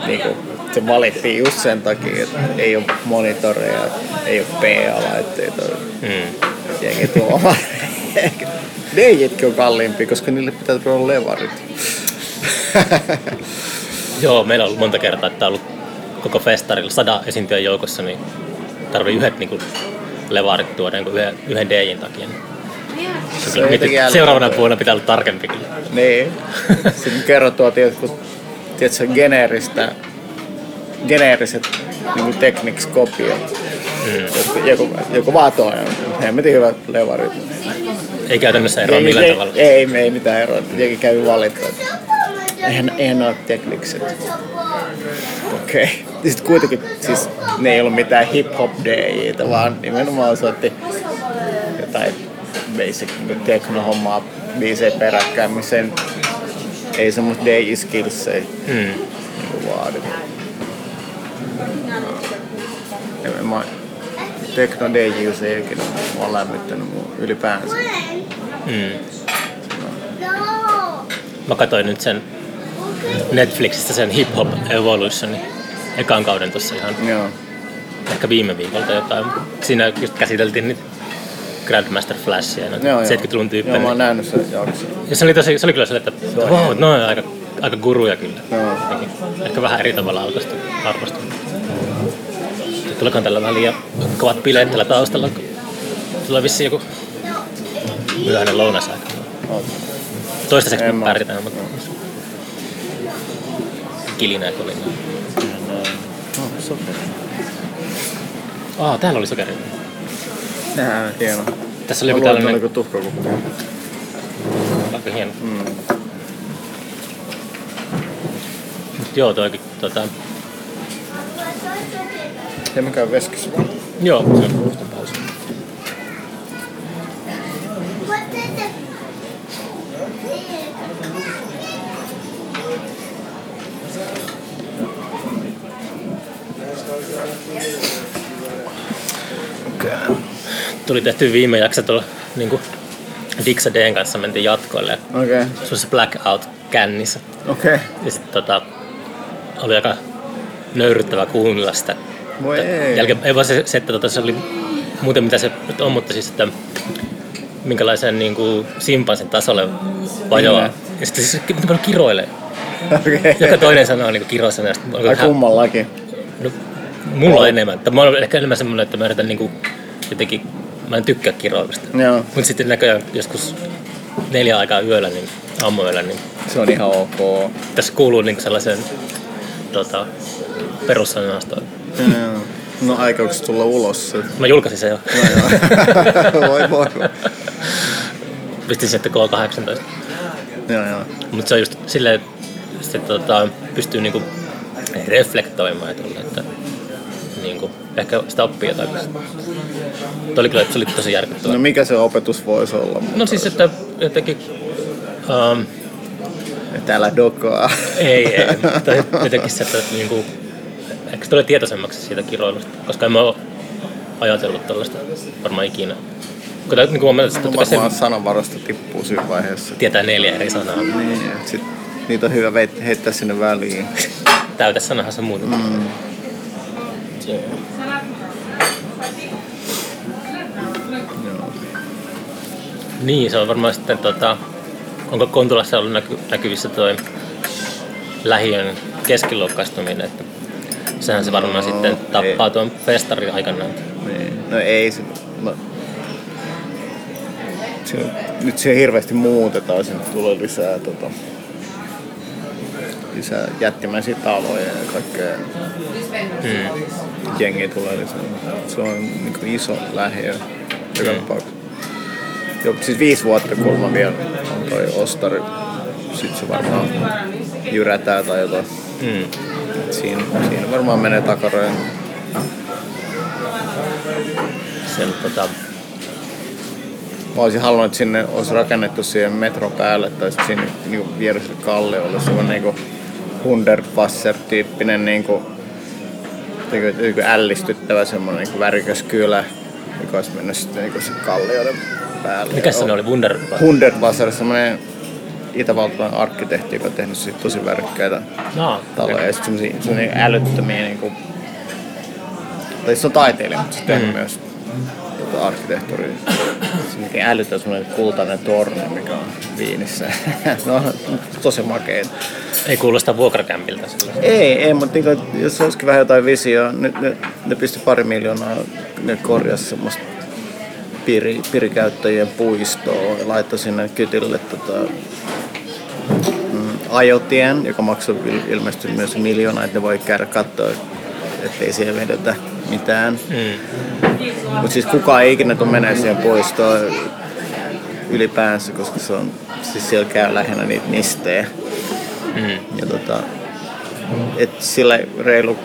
niin kuin, se valittiin just sen takia, että ei ole monitoreja, ei ole PA-laitteita. Mm. Jengi tuo oma. DJtkin on kalliimpia, koska niille pitää tuoda levarit. Joo, meillä on ollut monta kertaa, että on ollut koko festarilla sada esiintyjän joukossa, niin tarvii yhdet niin kuin, levarit tuoda niin yhden, yhden DJin takia. Se Kyllä, on mietin, jotenkin seuraavana vuonna pitää olla tarkempi kyllä. Niin. Sitten kerrottua tiedätkö, geneeristä, geneeriset niin Technics kopiot. Mm. Joku, joku, vaan toinen. Hemmetin hyvät levarit. Ei käytännössä eroa millään ei, tavalla. ei, ei, ei mitään eroa. Jengi käy valittaa. Eihän, eihän ne ole Technicsit. Okei. Okay. Sitten kuitenkin siis, ne ei ollut mitään hip-hop DJitä, vaan nimenomaan soitti jotain basic techno-hommaa biisejä peräkkäin, missä ei- ei semmoista DJ-skillsejä Mm. niin vaadi. En, mä, techno DJs ei ikinä mua lämmittänyt mua ylipäänsä. Mm. Mä katsoin nyt sen Netflixistä sen Hip Hop Evolutionin ekan kauden tuossa ihan Joo. ehkä viime viikolta jotain. Siinä just käsiteltiin niitä Grandmaster Flashia ja noita Joo, joo. 70-luvun Joo, tyyppejä. mä oon nähnyt sen jakson. Ja se oli, tosi, se oli kyllä se, että wow, no on aika, aika guruja kyllä. Joo. Ehkä vähän eri tavalla alkaista arvostaa. Tuleekaan tällä vähän liian kovat bileet tällä taustalla, kun tulee vissiin joku myöhäinen lounasaika. Toistaiseksi me pärjätään, mutta kilinää kolinaa. Oh, sokeri. Aa, täällä oli sokeri. Nää, hieno. Tässä oli Mä joku luulen, että tällainen oliko tuhkakuppi. aika hieno. Mm. Mut Joo, toikin tota, Ja mä käyn veskissä. joo, se on just pausi. Tuli tehty viime jakso tuolla niin Dixa Dn kanssa mentiin jatkoille ja Okei. se oli se blackout kännissä. Okei. Ja sitten tota, oli aika nöyryttävää kuunnella sitä. Voi ei. Jälkeen, ei vaan se, se että tota, se oli muuten mitä se nyt on, mutta siis, että minkälaisen niin kuin, simpansin tasolle vajoaa. Ja sitten siis miten paljon kiroilee. Okei. Joka toinen sana on niin sitten mä Ai kummallakin. No, mulla on enemmän. Mä oon ehkä enemmän semmonen, että mä yritän niinku jotenkin, mä en tykkää kiroilusta. Joo. Mutta sitten näköjään joskus neljä aikaa yöllä, niin aamuyöllä, niin Se on ihan ok. tässä kuuluu niinku sellaiseen tota, perussanastoon. Joo. No aika tulla ulos se. Mä julkaisin sen jo. voi voi. voi. Pistin sitten K18. Joo joo. Mutta se on just silleen, että se, tota, pystyy niinku reflektoimaan ja tolle, että niinku, ehkä sitä oppii jotain. Tuo oli kyllä, se oli tosi järkyttävää. No mikä se opetus voisi olla? No siis, että jotenkin... Um, Että älä dokaa. ei, ei. Tai jotenkin se, että niinku... Ehkä se tulee tietoisemmaksi siitä kiroilusta, koska en mä oo ajatellut tällaista varmaan ikinä. Kun niin kuin mä totta kai se Varmaan sananvarosta tippuu siinä vaiheessa. tietää neljä eri sanaa. Niin, sit niitä on hyvä heittää sinne väliin. Täytesanahan se muuta. Mm. Niin, se on varmaan sitten tota... Onko Kontulassa ollut näky, näkyvissä toi lähiön keskiluokkaistuminen, että sehän se varmaan no, sitten tappaa ei. tuon festarin aikanaan. Niin. No ei se, no, se, nyt se hirveästi muutetaan, sinne tulee lisää, tota, lisää jättimäisiä taloja ja kaikkea. Hmm. Jengi tulee lisää. Se on niin iso lähiö joka hmm. Jo, siis viisi vuotta kulma vielä on toi ostari. Sitten se varmaan jyrätää tai jotain. Hmm. Siinä, siinä varmaan menee takarojen. Sen tota, Mä olisin halunnut, että sinne olisi rakennettu siihen metron päälle tai sinne niin vieressä kalliolle sellainen niin Hundertwasser-tyyppinen niin kuin, niin kuin ällistyttävä semmoinen niin värikäs kylä, joka olisi mennyt sitten niin se kallioiden päälle. Mikä se oli? Wunder... Hundertwasser, semmoinen itävaltalainen arkkitehti, joka on tehnyt siitä tosi värikkäitä no, taloja ja sitten semmoisia älyttömiä niin kuin, tai se on taiteilija, mutta se on tehnyt mm. myös tuota arkkitehtuuria. Se on älytön semmoinen kultainen torni, mikä on Viinissä. no, tosi makeita. Ei kuulosta vuokrakämpiltä Ei, ei, mutta niin, jos olisikin vähän jotain visioa, ne, ne, ne pisti pari miljoonaa, ne korjasi semmoista piri, pirikäyttäjien puistoa ja laittoi sinne kytille tota, mm, ajotien, joka maksoi ilmeisesti myös miljoona, että ne voi käydä katsoa, ettei siihen vedetä mitään. Mm. Mutta siis kukaan ei ikinä tule menee siihen puistoon ylipäänsä, koska se on, siis siellä käy lähinnä niitä nistejä. Mm. Ja tota, et sillä reilu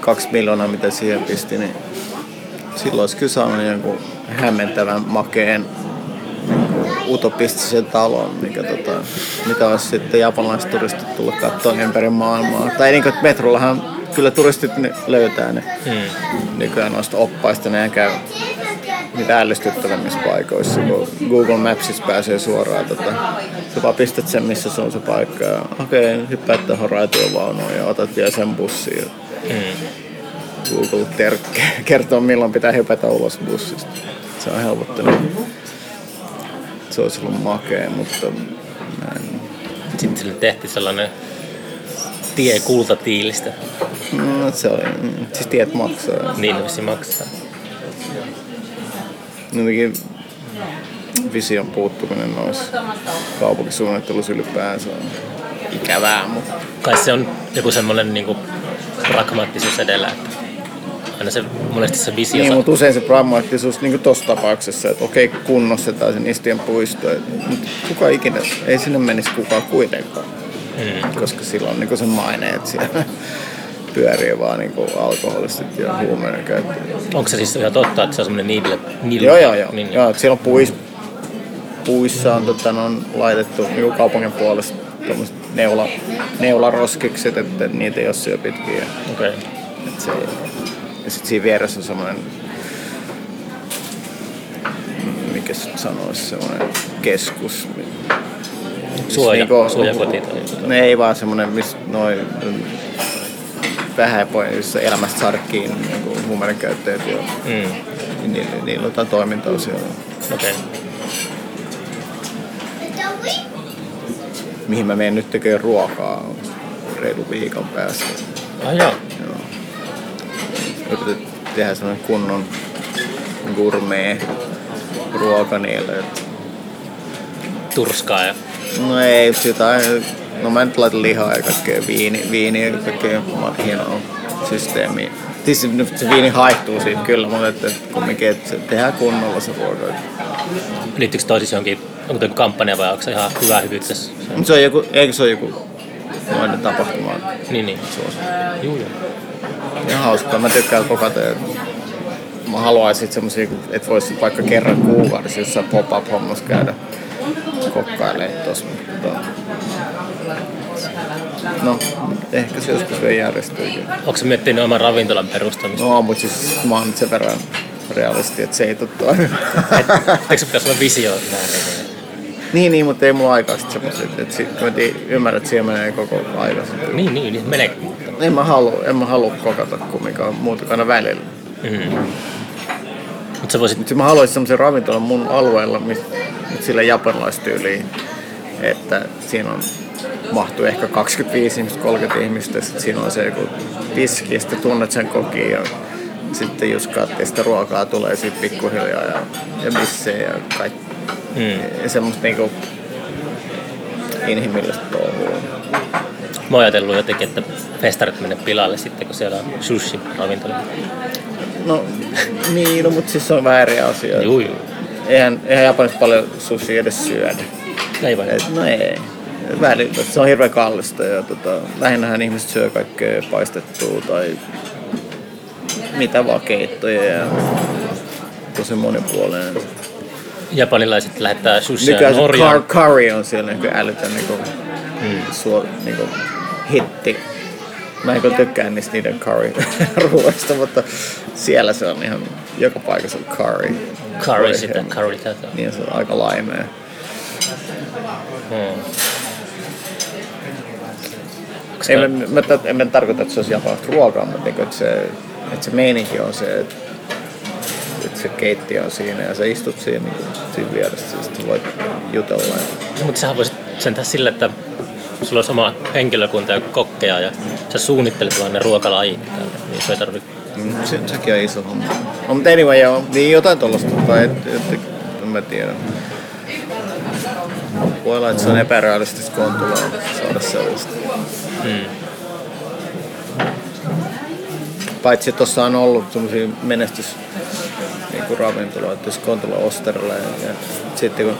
kaksi miljoonaa, mitä siihen pisti, niin silloin olisi kyllä saanut jonkun hämmentävän makeen utopistisen talon, mikä tota, mitä olisi sitten japanilaiset turistit tullut katsoa ympäri maailmaa. Tai niin kuin, että metrollahan kyllä turistit ne löytää ne hmm. nykyään noista oppaista, ne käy mitä ällistyttävämmissä paikoissa, kun Google Mapsissa pääsee suoraan. Tota, sä vaan pistät sen, missä se on se paikka ja okei, okay, hyppäät tuohon raitiovaunuun ja otat vielä sen bussiin. Hmm. Google ter- kertoo, milloin pitää hypätä ulos bussista. Se on helpottanut. Se olisi ollut makea, mutta en... Sitten sille tehtiin sellainen tie kultatiilistä. No, se oli, siis tiet maksaa. Niin, vissi maksaa. Jotenkin vision puuttuminen noissa kaupunkisuunnittelussa ylipäänsä on ikävää. Mutta... Kai se on joku semmoinen niin pragmaattisuus edellä, että aina se monesti se visio. Niin, mutta usein se pragmaattisuus niin tuossa tapauksessa, että okei, kunnostetaan sen Istien puisto, mutta kuka ikinä, ei sinne menisi kukaan kuitenkaan. Mm. Koska silloin on niin se maine, että siellä pyörii vaan niin alkoholistit ja huumeiden käyttö. Onko se siis ihan totta, että se on semmoinen niille? niille joo, joo, joo. Niin, joo siellä on puis, puissa on, tota, on laitettu niin kaupungin puolesta neula, neularoskikset, että niitä ei ole siellä pitkiä. Okay. Et se, ja sitten siinä vieressä on semmoinen, mikä sanoisi, semmoinen keskus. Suoja, niin suojakoti. Ne ei vaan semmoinen, missä noin vähäpoissa elämästä sarkkiin niin huumeiden käyttäjät ja mm. niillä, niillä on jotain toimintaa siellä. Okay. Mihin mä menen nyt tekemään ruokaa reilu viikon päästä. Ah, joo. joo. Yritetään tehdä sellainen kunnon gourmet ruoka niille. Turskaa ja... No ei, jotain No mä nyt laitan lihaa ja kaikkea viini, viini ja kaikkea hienoa systeemiä. Siis se viini haihtuu siitä kyllä, mutta että kumminkin, että tehdään kunnolla se ruoka. Liittyykö toisissa johonkin, onko joku kampanja vai onko se ihan hyvä hyvyyttä? Se on joku, eikö se ole joku noiden tapahtuma? Niin, niin. Juu, joo. Ihan hauskaa, mä tykkään kokata. Mä haluaisin semmosia, että voisi vaikka kerran kuukaudessa jossain pop-up-hommassa käydä kokkailemaan tuossa. No, ehkä se joskus vielä järjestyykin. Onko se miettinyt oman ravintolan perustamista? No, mutta siis mä oon sen verran realisti, että se ei tule toimimaan. Eikö se pitäisi olla visio näin? Niin, niin, mutta ei mulla aikaa sitten semmoisia. Että sit, mä ymmärrän, että siihen menee koko aika. Niin, niin, niin menee. En mä halua, en mä halua kokata kumminkaan muuta välillä. Mm-hmm. Mutta sä voisit... Mut mä haluaisin semmoisen ravintolan mun alueella, mit, sillä japanilaistyyliin, että siinä on mahtuu ehkä 25 ihmistä, 30 ihmistä, sitten siinä on se joku tiski, ja sitten tunnet sen kokiin ja sitten just katsoo sitä ruokaa tulee siitä pikkuhiljaa ja, ja bissejä ja kaikki. Mm. Ja semmoista niinku inhimillistä touhua. Mä oon ajatellut jotenkin, että festarit menee pilalle sitten, kun siellä on sushi-ravintola. No niin, no, mutta siis se on vähän eri asia. Juu, juu. Eihän, eihän Japanissa paljon sushi edes syödä. Ei vai. Et, no ei. Välillä. Se on hirveän kallista ja tota, lähinnähän ihmiset syö kaikkea paistettua tai mitä vaan keittoja ja tosi monipuolinen. Japanilaiset lähettää sushia Norjaan. car- curry on siellä niin älytön niin kuin, mm. suo, niin kuin, hitti. Mä en kyllä tykkää niistä niiden curry ruoista, mutta siellä se on ihan joka paikassa on curry. Curry sitä, hemmetti. curry tätä. Niin se on aika laimea. Hmm. Ei, mä, mä, en mä tarkoita, että se olisi japanilaista ruokaa, mutta niin, että, se, että se meininki on se, että, että se keittiö on siinä ja sä istut siinä, niin kuin, siinä vieressä ja sitten voit jutella. Ja, Mutta sähän voisit sentään sillä, että sulla olisi oma henkilökunta ja kokkeja ja sä suunnittelet vaan ne ruokalajit niin se ei tarvi... mm, se, sekin on iso homma. No, mutta anyway, joo, niin jotain tuollaista, tai et, et, en mä tiedä. Voi olla, että se on epärealistista kontulaa saada sellaista. Mm. Paitsi että tuossa on ollut semmoisia menestys niin kuin ravintoloita, jos Kontula Osterille ja sitten kun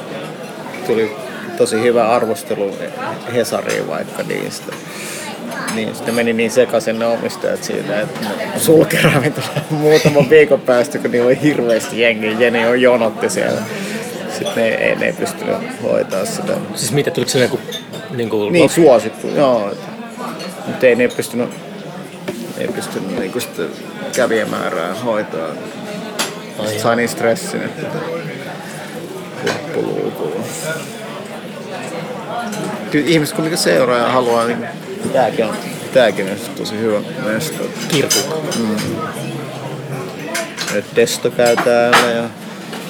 tuli tosi hyvä arvostelu Hesariin vaikka niistä, niin sitten meni niin sekaisin ne omistajat siitä, että sulki ravintola muutaman viikon päästä, kun niillä oli hirveästi jengiä, Jeni on jonotti siellä. Sitten ne ei, ne ei pystynyt hoitaa sitä. Siis mitä, tuliko se niinku, niinku Niin suosittu, joo. Mutta ei ne pystynyt, ei pystynyt niinku sitä kävijämäärää hoitaa. Ai Sai niin stressin, että huippuluukuun. Kyllä ihmiset kuitenkin seuraa ja haluaa, niin tääkin on, tääkin on tosi hyvä mesta. kirkku. Nyt Testo käy täällä ja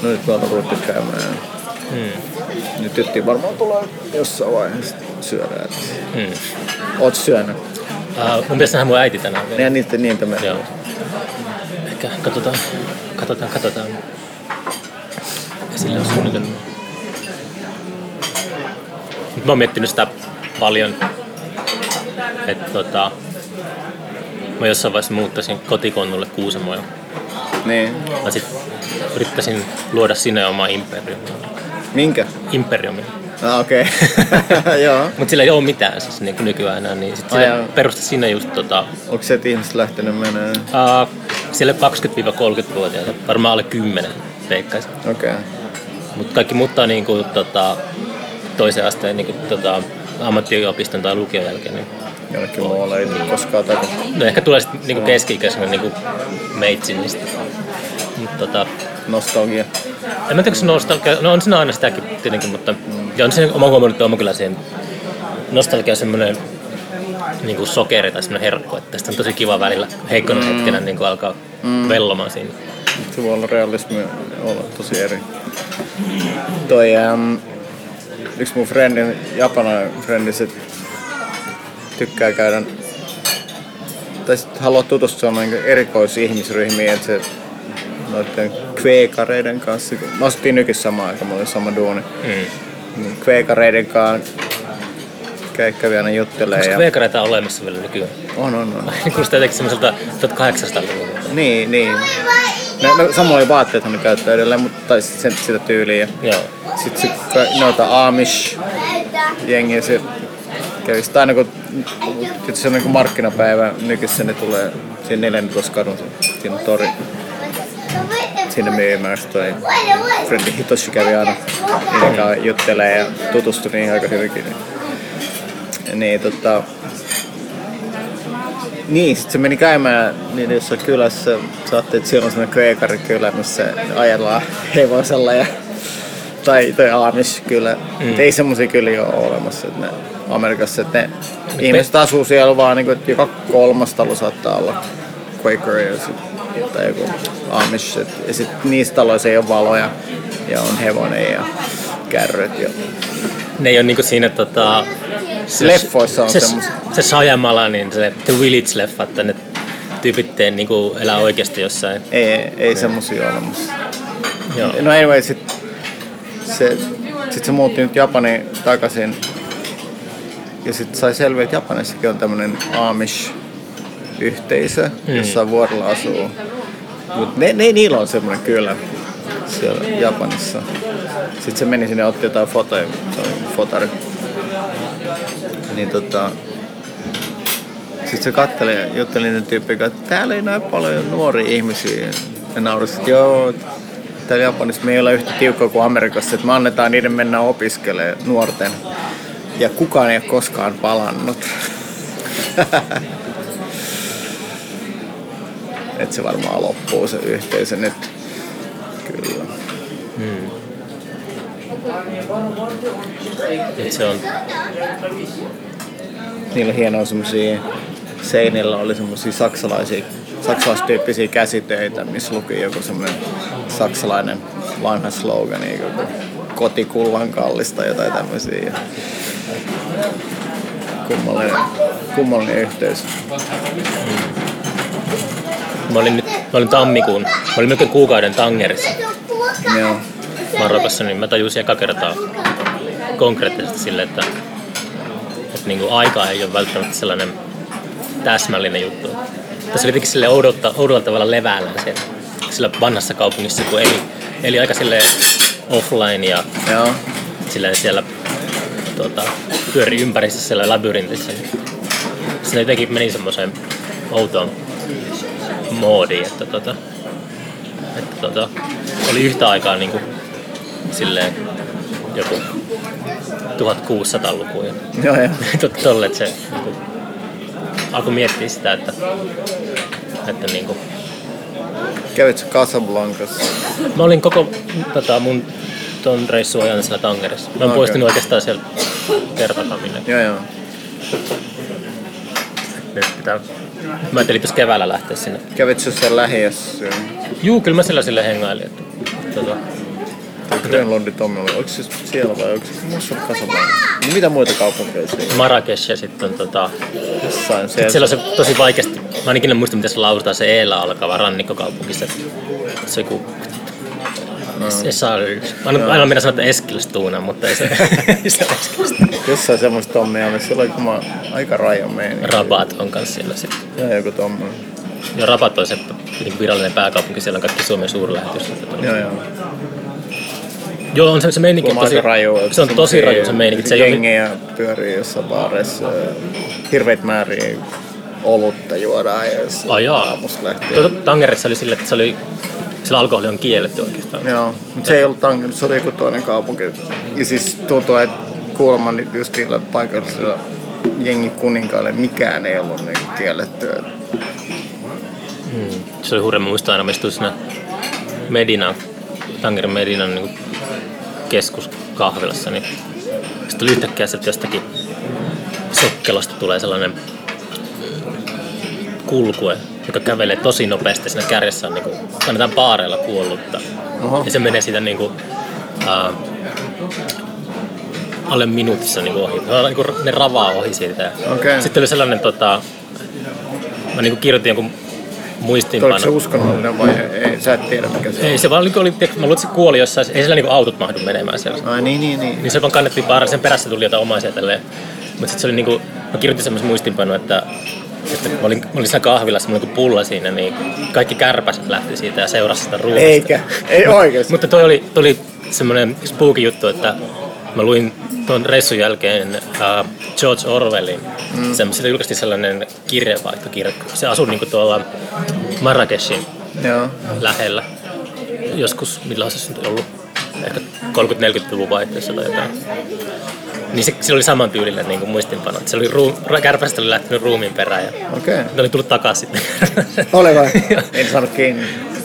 no nyt tuolta ruvettu käymään. Mm. Nyt tytti varmaan tulee jossain vaiheessa syödään. Mm. Oot syönyt? Uh, mun nähdä mun äiti tänään vielä. Ja niitä niitä me. Joo. Ehkä katsotaan, katsotaan, katsotaan. Ja sillä on suunnitelma. Mut mä oon miettinyt sitä paljon, että tota, mä jossain vaiheessa muuttaisin kotikonnulle Kuusamoja. Niin. Mä sit yrittäisin luoda sinne oma imperiumi. Minkä? Imperiumi. Ah, okei. Okay. Joo. Mut sillä ei oo mitään siis niin nykyään enää, niin sit sillä perusta sinne just tota, Onko se, että ihmiset lähtenyt menee? uh, siellä 20-30-vuotiaita, varmaan alle 10 veikkaisin. Okei. Okay. Mutta kaikki muuttaa niinku, tota, toisen asteen niinku, tota, ammattiopiston tai lukion jälkeen. Niin, Jonnekin muualle ei tule koskaan takaisin. no ehkä tulee sitten niinku keski-ikäisenä niinku meitsin. Niin sit- Mut, tota, Nostalgia. en mä tiedä, onko se nostalgia, no on siinä aina sitäkin tietenkin, mutta ja on se oma huomannut, että on kyllä siihen nostalgia semmoinen niinku sokeri tai semmoinen herkku, että tästä on tosi kiva välillä heikkona mm. hetkenä niinku alkaa mm. vellomaan siinä. Se voi olla realismi olla tosi eri. Toi, um, yksi mun frendi, japanainen frendi, se tykkää käydä tai sit haluaa tutustua niin erikoisihmisryhmiin, että se noiden kveekareiden kanssa, mä asuttiin nykissä samaan aikaan, mulla oli sama duuni, Mm. Niin kveekareiden kanssa kä- kävi aina juttelee. Onko Ja... veekareita olemassa vielä nykyään? On, on, on. Kuulostaa jotenkin semmoiselta 1800-luvulta. Niin, niin. No, no, samoja vaatteita ne käyttää edelleen, mutta tai sit sen, sitä tyyliä. Joo. Sitten ka- noita Amish jengiä se kävi sitä aina kun sitten se on niin markkinapäivä nykyssä ne tulee siinä 14 kadun siinä on tori sinne myymään Sitten toi Frendi Hitoshi kävi aina niiden kanssa juttelee ja tutustui niihin aika hyvinkin niin, niin tota niin, sitten se meni käymään niin jossain kylässä. Saatte, että siellä on sellainen kveekarikylä, missä ajellaan hevosella ja tai, tai Amish kyllä. Mm. Ei semmoisia kyliä ole olemassa. Että ne, Amerikassa, että ne ihmiset asuu siellä vaan, niin kuin, että joka kolmas talo saattaa olla Quaker ja sit, tai joku Amish. Et, ja sitten niissä taloissa ei ole valoja ja on hevonen ja kärryt. Ja, Ne ei ole niinku siinä tota, se, Leffoissa on se, semmosia. se Sajamala, niin se The Village-leffa, että ne tyypit teen niinku elää oikeasti jossain. Ei, ei semmosia ole olemassa. Joo. No anyway, sit se, sit se muutti nyt Japaniin takaisin. Ja sit sai selvää, että Japanissakin on tämmönen Amish-yhteisö, Mm. jossa vuorilla asuu. Mut ne, ne, niillä on semmonen kyllä siellä Japanissa. Sitten se meni sinne ja otti jotain fotoja, se oli fotari. Niin tota, sitten se katteli ja jutteli niiden tyyppien kanssa, että täällä ei näy paljon nuoria ihmisiä. Ja naurasi, että joo, täällä Japanissa me ei ole yhtä tiukkaa kuin Amerikassa, että me annetaan niiden mennä opiskelemaan nuorten. Ja kukaan ei ole koskaan palannut. että se varmaan loppuu se yhteisö nyt. Kyllä. Et se on, Niillä on hienoja semmosia, seinillä oli semmosia saksalaisia, saksalaistyyppisiä käsitöitä, missä luki joku semmoinen saksalainen vanha slogan, joku kotikullan kallista jotain tämmöisiä. Kummallinen, kummallinen yhteys. Mä olin nyt, mä olin tammikuun, mä olin melkein kuukauden Tangerissa Joo. Marokossa, niin mä tajusin eka kertaa konkreettisesti sille, että, että niin kuin aika ei ole välttämättä sellainen täsmällinen juttu. Tässä oli jotenkin sille oudolta, oudolla tavalla levällään siellä, sillä vanhassa kaupungissa, kun eli, eli aika sille offline ja Joo. sillä siellä tuota, pyöri ympärissä siellä labyrintissä. Se jotenkin meni semmoiseen outoon moodiin, että, tota, että tota, oli yhtä aikaa niin kuin, silleen joku 1600-luku ja Joo, joo. tolle, että se niin kuin, alkoi miettiä sitä, että, että niin kuin, Kävit sä Casablancassa? Mä olin koko tota, mun ton reissun ajan siellä Tangerissa. Mä en Okei. poistunut oikeastaan siellä kertakaan minne. Joo, joo. Nyt pitää... Mä ajattelin keväällä lähteä sinne. Kävit sä siellä lähiössä? Juu, kyllä mä siellä sille hengailin. Että, tota, Grönlundin Tommi oli, oliko se siellä vai onko se muussa Casablanca? No mitä muita kaupunkeja siellä? Marrakesh ja sitten tota, Jossain sit siellä on se tosi vaikeasti, mä en ikinä muista miten se lausutaan, se eellä alkava rannikkokaupunki. Se, se joku Esal... Aina, aina minä sanon, että Eskilstuna, mutta ei se, ei se. Jossain semmoista tommia, missä oli kuma aika rajan meininki. Rabat on kanssa siellä sitten. Ja joku tommonen. Ja Rabat on se niin virallinen pääkaupunki, siellä on kaikki Suomen suurlähetystöt. Joo, joo. Joo, on se, se meininki on tosi, raju. se on tosi raju se meininki. Se ei ole, Jengejä pyörii jossain baareissa. ja Hirveitä määriä olutta juodaan ja jos Ai jaa. aamusta lähtien. tuota, Tangerissa oli sille, että se oli, sillä alkoholi on kielletty oikeastaan. Joo, mutta se ei ollut Tanger, se oli joku toinen kaupunki. Ja siis tuntuu, että kuulemma nyt just niillä paikallisilla jengi kuninkaille mikään ei ollut niin kiellettyä. Se oli hurja, mä muistan aina, mä istuin siinä Medina, Tangerin Medinan niin keskuskahvilassa, niin sitten tuli yhtäkkiä sieltä jostakin sokkelosta tulee sellainen kulkue, joka kävelee tosi nopeasti. Siinä kärjessä on niin kuin, annetaan baareilla kuollutta. Oho. Ja se menee siitä niin kuin, uh, alle minuutissa niin kuin ohi. Niin kuin, ne ravaa ohi siitä. Okei. Sitten oli sellainen, tota, mä niin kuin kirjoitin jonkun Oliko muistiinpano. se uskonnollinen vai ei? Sä et tiedä mikä se on. Ei, se vaan oli, oli tiedätkö, mä luulen, että se kuoli jossain, ei siellä niinku autot mahdu menemään siellä. Ai niin, niin, niin. Niin se vaan kannettiin baarille, sen perässä tuli jotain omaisia tälleen. Mutta sitten se oli niinku, mä kirjoitin semmoisen muistinpanoa, että, että mä, olin, mä olin siinä kahvilassa, mulla oli pulla siinä, niin kaikki kärpäset lähti siitä ja seurasi sitä ruumista. Eikä, ei oikeesti. Mutta toi oli, toi oli semmoinen spooky juttu, että mä luin tuon reissun jälkeen uh, George Orwellin. Mm. Siitä julkaistiin sellainen kirjeenvaihtokirja. Se asui niinku tuolla Marrakeshin Joo. lähellä. Joskus, milloin se nyt ollut? Ehkä 30-40-luvun vaihteessa tai jotain. Niin se, sillä oli saman tyylinen niin kuin muistinpano. Se oli ruu, kärpästä oli lähtenyt ruumiin perään ja Okei. ne oli tullut takaisin sitten. Oli vai? en saanut kiinni.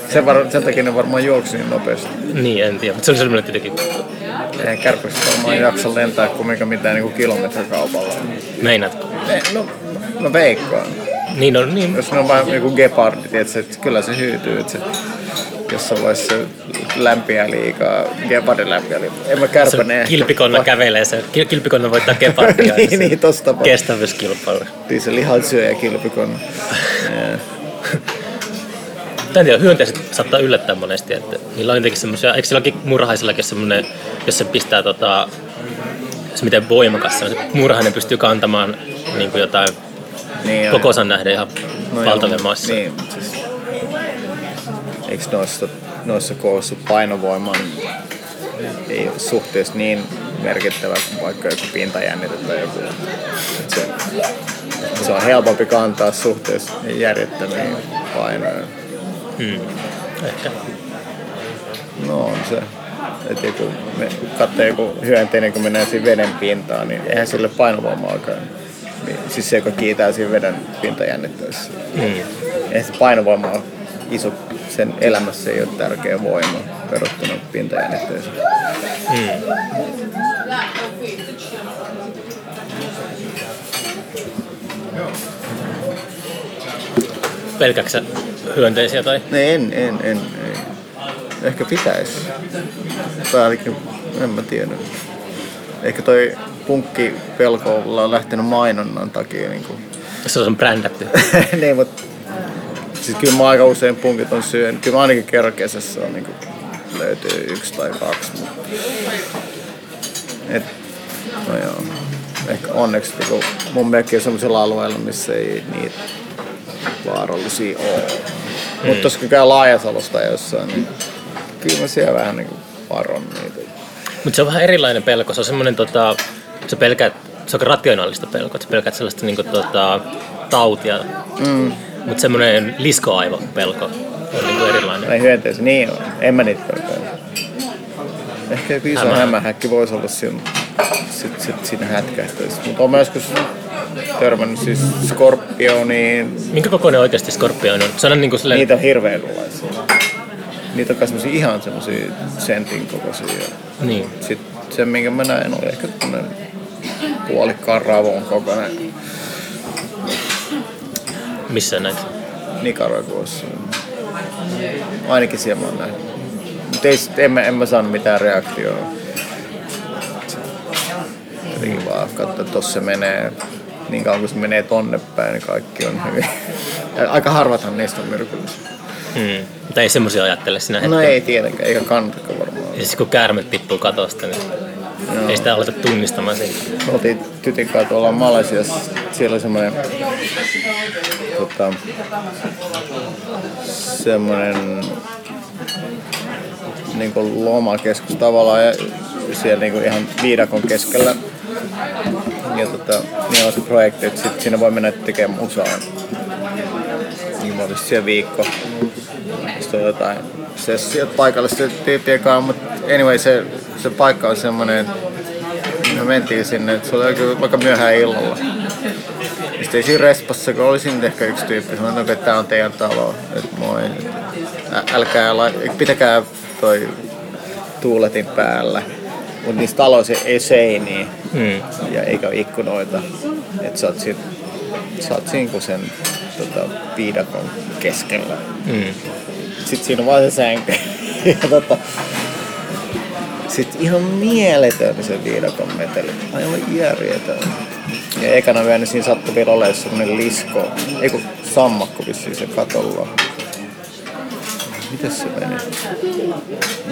Sen, var, sen takia ne varmaan juoksi niin nopeasti. niin, en tiedä. Mutta se oli sellainen jotenkin Ei kärpästä varmaan jaksa lentää kumminkaan mitään niin kilometrikaupalla. Meinaatko? Ei, No, no veikkaan. Niin on, niin. Jos ne on vain joku gepardi, tiedätkö, että kyllä se hyytyy. Että se, jossain vaiheessa lämpiä liikaa, Gepardin lämpiä liikaa. En mä Se kärpäneen. kilpikonna kävelee, se kil- kilpikonna voittaa gepardia. niin, niin, tossa tapauksessa. Kestävyyskilpailu. Niin se lihansyöjä kilpikonna. Jaa. En tiedä, hyönteiset saattaa yllättää monesti, että niillä on jotenkin semmoisia, eikö silläkin murhaisillakin semmoinen, jos se pistää tota, se miten voimakas se on, se murhainen pystyy kantamaan niin kuin jotain Niin, kokosan nähden ihan No valtavia massoja. Niin, siis, eikö noissa, noissa koossa painovoima ei suhteessa niin merkittävä kuin vaikka joku pintajännite tai joku. Et se, se on helpompi kantaa suhteessa järjettömiin painoja. Mm. Ehkä. No on se. Että joku, me katsoo joku hyönteinen, kun menee siinä veden pintaan, niin eihän sille painovoimaa oikein. Niin, Siis se, joka kiitää siinä veden pintajännitteessä. Mm. Eihän se painovoima ole iso, sen elämässä ei ole tärkeä voima verrattuna pintajännitteeseen. Mm. Pelkäksä hyönteisiä tai? Ne en, en, en, ei. Ehkä pitäisi. Tai ainakin, en mä tiedä. Ehkä toi punkki pelko on lähtenyt mainonnan takia. Niin kuin. Se on brändätty. niin, mutta siis kyllä mä aika usein punkit on syönyt. Kyllä mä ainakin kerran kesässä on niin kuin, löytyy yksi tai kaksi. Mutta... Et, no joo. Ehkä onneksi niin kuin, mun mökki on sellaisella alueella, missä ei niitä vaarallisia ole. Mm. Mutta jos käy Laajasalosta jossain, niin kyllä mä siellä vähän niin kuin varon niitä. Mutta se on vähän erilainen pelko. Se on semmoinen, tota, se pelkäät, se on rationaalista pelkoa. Sä pelkäät sellaista niinku, tota, tautia. Mm. Mutta semmoinen liskoaivopelko on niinku erilainen. Tai hyönteisiä, niin on. En mä niitä pelkää. Ehkä joku iso Hämä. hämähäkki voisi olla siinä, sit, sit, siinä hätkähtäessä. Mutta olen joskus törmännyt siis skorpioniin. Minkä kokoinen oikeasti skorpioni on? Se on niinku silleen, Niitä on hirveän erilaisia. Niitä on kai semmosia ihan semmosia sentin kokoisia. niin. Sitten se, minkä mä näin, oli ehkä tämmönen puolikkaan ravon kokoinen missä näitä? Nicaraguassa. Ainakin siellä mä oon nähnyt. Mutta en, mä, en mä saanut mitään reaktioa. Jotenkin vaan katsoa, että tossa se menee. Niin kauan kun se menee tonne päin, niin kaikki on hyvin. Aika harvathan niistä on myrkyllisiä. Hmm. Mutta ei semmoisia ajattele sinä No hetkenä. ei tietenkään, eikä kannatakaan varmaan. Ja siis kun käärme tippuu katosta, niin Joo. ei sitä aleta tunnistamaan. Me oltiin tytin kanssa tuolla Malesiassa. Siellä oli semmoinen tota, semmoinen niin kuin lomakeskus tavallaan ja siellä niin kuin ihan viidakon keskellä. Ja tota, niin on se projekti, että sit siinä voi mennä tekemään musaa. Niin mä olin siellä viikko. On jotain sessiot paikallisten tyyppien kanssa, mutta anyway se, se paikka on semmoinen, me mentiin sinne, että se oli vaikka myöhään illalla. Sitten ei siinä respassa, kun oli siinä ehkä yksi tyyppi, sanoi, että tämä on teidän talo, että moi, ä- älkää, lai- pitäkää toi tuuletin päällä. Mutta niissä taloissa ei seiniä Hmm. ja eikä ole ikkunoita. Että sä oot siinä, sä oot siinä kuin sen tota, viidakon keskellä. Hmm. Sitten siinä on vaan se sänky. ja tota, sitten ihan mieletön se viidakon meteli. Aivan järjetön. Ja ekana yönä siinä sattui vielä olemaan semmonen lisko, ei kun sammakko vissiin se katolla. Mitäs se meni?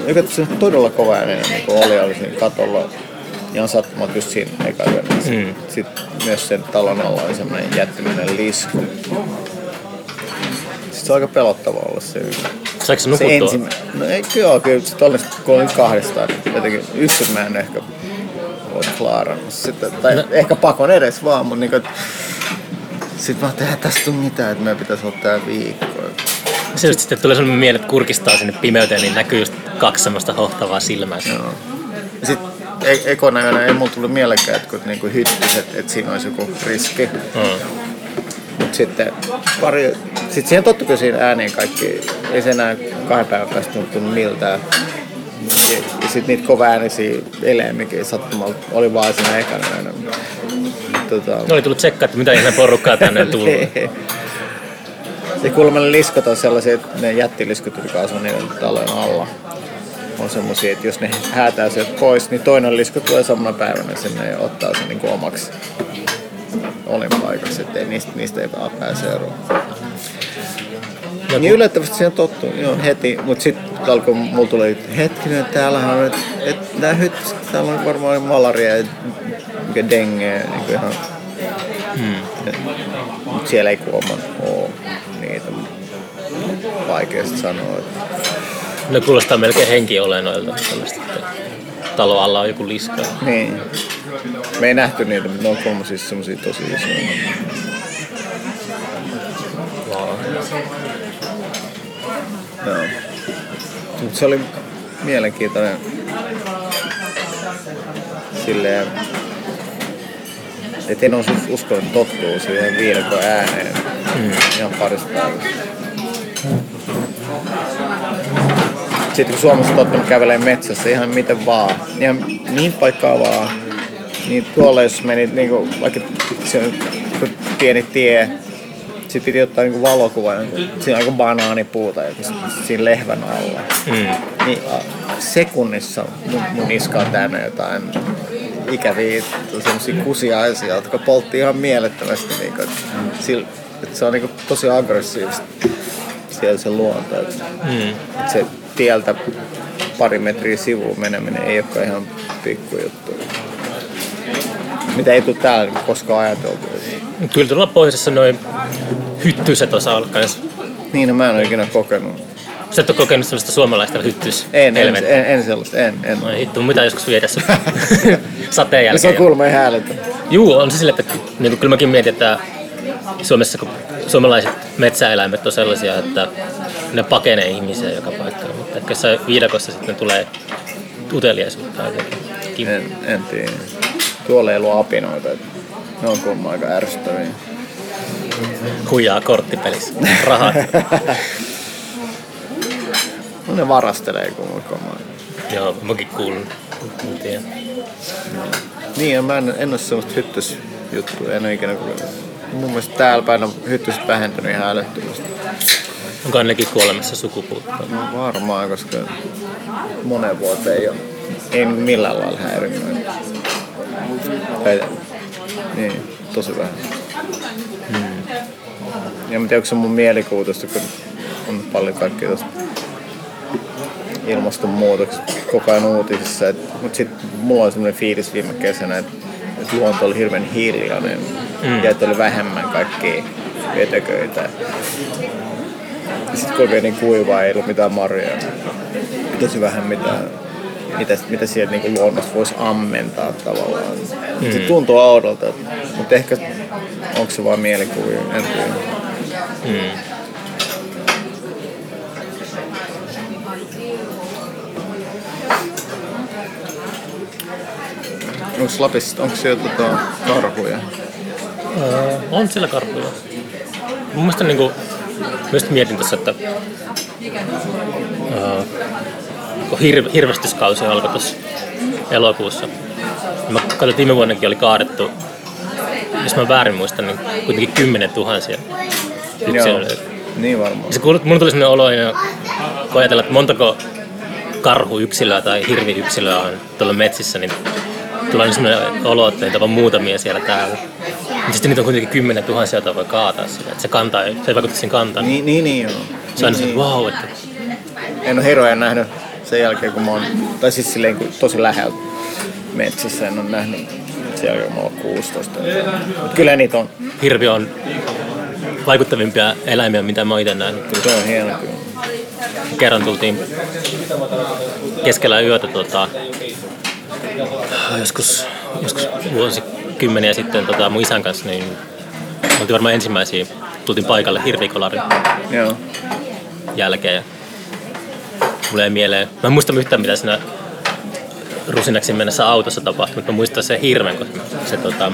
Joka se todella kova ääninen niin kuin oli, oli siinä katolla. Ihan sattumat just siinä eka yönä. Mm. Sitten myös sen talon alla oli semmonen jättimäinen lisko. Sitten se on aika pelottava olla se yö. Saiko se Se nukuttua? ensimmäinen. No ei kyllä, kyllä sitten oli, kun olin kahdestaan, niin jotenkin yksin mä en ehkä ole klaarannut sitä. Tai No. ehkä pakon edes vaan, mutta niin sitten vaan tehdään tästä tule mitään, että meidän pitäisi olla tää viikko. Se just sitten tulee sellainen mieli, että kurkistaa sinne pimeyteen, niin näkyy just kaksi semmoista hohtavaa silmää. Joo. Ja sit e- ekona yönä ei mulla tullut mielekään, että niinku hyttis, että et siinä olisi joku riski. Mm. Mut sitten pari, sit siihen tottui siinä ääneen kaikki, ei se enää kahden päivän päästä tuntunut miltään. Ja, ja sit niitä kovaäänisiä eläimikin sattumalta oli vaan siinä ekana. Tota, Ne oli tullut tsekkaa, että mitä ihmeen porukkaa tänne tullut. Ja kuulemma ne liskot on sellaisia, että ne jättiliskot, jotka asuu niiden talojen alla, on semmoisia, että jos ne häätää sieltä pois, niin toinen lisko tulee samana päivänä sinne ja ottaa sen niin omaksi olinpaikaksi, ettei niistä, niistä ei vaan pääse eroon. Niin yllättävästi siihen tottuu, joo, heti. Mutta sitten alkoi, mulla tuli, että hetkinen, täällähän on, että et, nää hyt, täällä on varmaan malaria ja dengue, niin kuin ihan, Hmm. mutta siellä ei kuoman ole niitä. Vaikeasti sanoa. Että, Ne kuulostaa melkein henkiolennoilta. tällaista, Talo alla on joku liska. niin. Me ei nähty niitä, mutta ne on kuulemma siis semmosia tosi isoja. Wow. Joo. Mut se oli mielenkiintoinen silleen, että en olisi uskonut että tottuu siihen viidakon ääneen mm. ihan parissa päivässä. Sitten kun Suomessa on tottunut kävelee metsässä ihan miten vaan, ihan niin paikkaa vaan, niin tuolla jos menit niinku, vaikka se on pieni tie, sitten piti ottaa niinku valokuva, niin siinä on joku banaanipuuta joku s- siinä lehvän alla. Mm. Niin sekunnissa mun, mun niska on täynnä jotain ikäviä semmosia kusiaisia, jotka poltti ihan mielettömästi. Niinku, että, sillä, että se on niinku tosi aggressiivista siellä se luonto. Että, Mm. että se tieltä pari metriä sivuun meneminen ei olekaan ihan pikkujuttu. Mitä ei tule täällä koskaan ajateltu. Kyllä tuolla pohjoisessa noin hyttyiset osaa olla kans. Niin, no mä en ole ikinä kokenut. Sä et ole kokenut sellaista suomalaista hyttys En, en, en, en sellaista, en. en. No hittu, mitä joskus viedä sun sateen Ja se jälkeen. on kuulemma ihan häälitä. Juu, on se sille, että niin kyllä mäkin mietin, että Suomessa kun suomalaiset metsäeläimet on sellaisia, että ne pakenee ihmisiä joka paikkaan. Mutta ehkä jossain viidakossa sitten tulee uteliaisuutta jotenkin. En, en tiedä. Tuolla ei ollut apinoita. Ne on kuulemma aika ärsyttäviä. Huijaa korttipelissä. Rahat. No ne varastelee kuulemma. Joo, mäkin kuulun. En tiedä. Niin, mä en, en ole semmoista hyttysjuttua. En ole ikinä kuullut. Mun mielestä täällä päin on hyttyset vähentynyt ihan älyttömästi. Onko ainakin kuolemassa sukupuuttoon? No varmaan, koska monen vuoteen ei ole. Ei millään lailla häirinnyt. Ei, niin, tosi vähän. Hmm. Ja mä tiedän, onko se mun mielikuvitusta, kun on paljon kaikkea tuosta ilmastonmuutoksesta koko ajan uutisissa. Et, mutta sitten mulla oli semmoinen fiilis viime kesänä, että et luonto oli hirveän hiljainen mm. ja että oli vähemmän kaikkia vetököitä. Ja sitten kun oli niin kuivaa, ei ollut mitään marjoja. Tosi vähän mitään, mitä, mitä sieltä niin luonnosta voisi ammentaa tavallaan. Mm. Se tuntuu oudolta, mutta ehkä onko se vaan mielikuvia, en tiedä. Mm. Onko Lapissa, onko siellä tota, karhuja? Öö, on siellä karhuja. Mun mielestä niinku, myös mietin tässä, että öö, kun hir, hirvestyskausi alkoi tuossa elokuussa. Mä katsoin, että viime vuonnakin oli kaadettu, jos mä väärin muistan, niin kuitenkin kymmenen tuhansia yksilöitä. Niin varmaan. Se mun tuli sellainen olo, kun ajatellaan, että montako karhuyksilöä tai hirviyksilöä on tuolla metsissä, niin tulee sellainen olo, että niitä on muutamia siellä täällä. Niin sitten niitä on kuitenkin kymmenen tuhansia, joita voi kaataa sillä. Että se, kantaa, se ei vaikuta siihen kantaan. Niin, niin, niin joo. Se on niin, se, wow, että En ole hirveän nähnyt sen jälkeen, kun mä oon, tai siis silleen kun tosi läheltä metsässä, en ole nähnyt sen jälkeen, kun mä oon 16. Mutta kyllä niitä on. hirvi on vaikuttavimpia eläimiä, mitä mä oon itse nähnyt. Kyllä Se on hieno kyllä. kerran tultiin keskellä yötä tota, joskus, joskus vuosikymmeniä sitten tota, mun isän kanssa, niin oltiin varmaan ensimmäisiä, tultiin paikalle hirvikolarin Joo. jälkeen. Ja mulle ei mieleen, mä en muista yhtään mitä siinä rusinaksi mennessä autossa tapahtui, mutta mä muistan sen hirven, kun se, tota,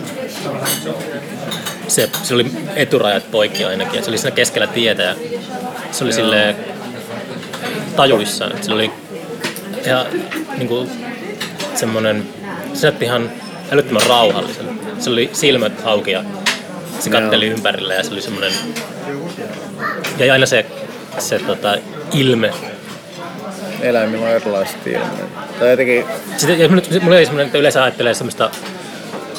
se, se oli eturajat poikki ainakin ja se oli siinä keskellä tietä ja se oli silleen tajuissaan. Sillä oli ihan niin kuin, semmoinen, se näytti ihan älyttömän rauhallisen. Se oli silmät auki ja se katteli ympärille ja se oli semmoinen Ja aina se, se tota, ilme. Eläimillä on erilaiset ilmeet. Tai jotenkin, Sitten, mulla ei semmoinen, että yleensä ajattelee semmoista,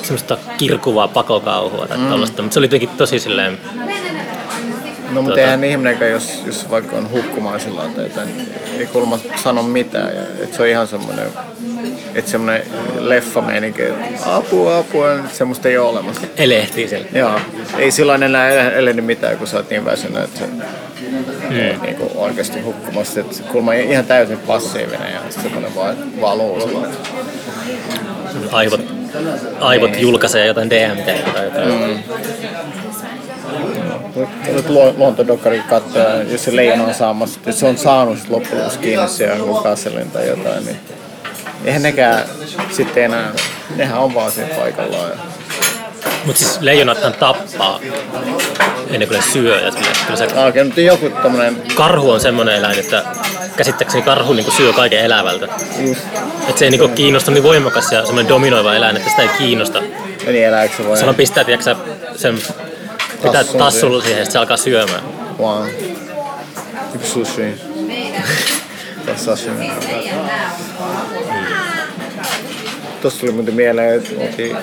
semmoista kirkuvaa pakokauhua tai mm. tällaista, mutta se oli jotenkin tosi silleen, no mutta Tota- eihän ihminenkään, jos, jos vaikka on hukkumaisilla tai jotain, ei kuulemma sano mitään. Ja, että se on ihan semmoinen, että semmoinen leffameininki, että apua, apua, niin semmoista ei ole olemassa. elehtii siellä. Joo, ei silloin enää elänyt mitään, kun sä oot niin väsynyt, että Mm. niin kuin oikeasti hukkumassa. Että kuulemma ihan täysin passiivinen ja semmoinen vaan valuu sulla. Aivot, aivot julkaisee jotain DMT tai jotain. Mm. Nyt lu- luontodokkarin katsoa, jos se leijona on saamassa, jos se on saanut loppujen lopuksi kiinni siihen jonkun kasselin tai jotain, niin eihän nekään sitten enää, nehän on vaan siinä paikallaan. Mutta siis leijonathan tappaa ennen kuin ne syö. Ja se Okei, mutta joku tommonen, karhu on semmoinen eläin, että käsittääkseni karhu niin syö kaiken elävältä. just, Että se ei niin kiinnosta niin voimakas ja semmoinen dominoiva eläin, että sitä ei kiinnosta. eli elääkö se voi Sano pistää, tiedätkö, sä, sen pitää Tassun tassulla siihen, että se alkaa syömään. vaan yksi sushi. Tai sashimi. Tuossa tuli muuten mieleen, että oltiin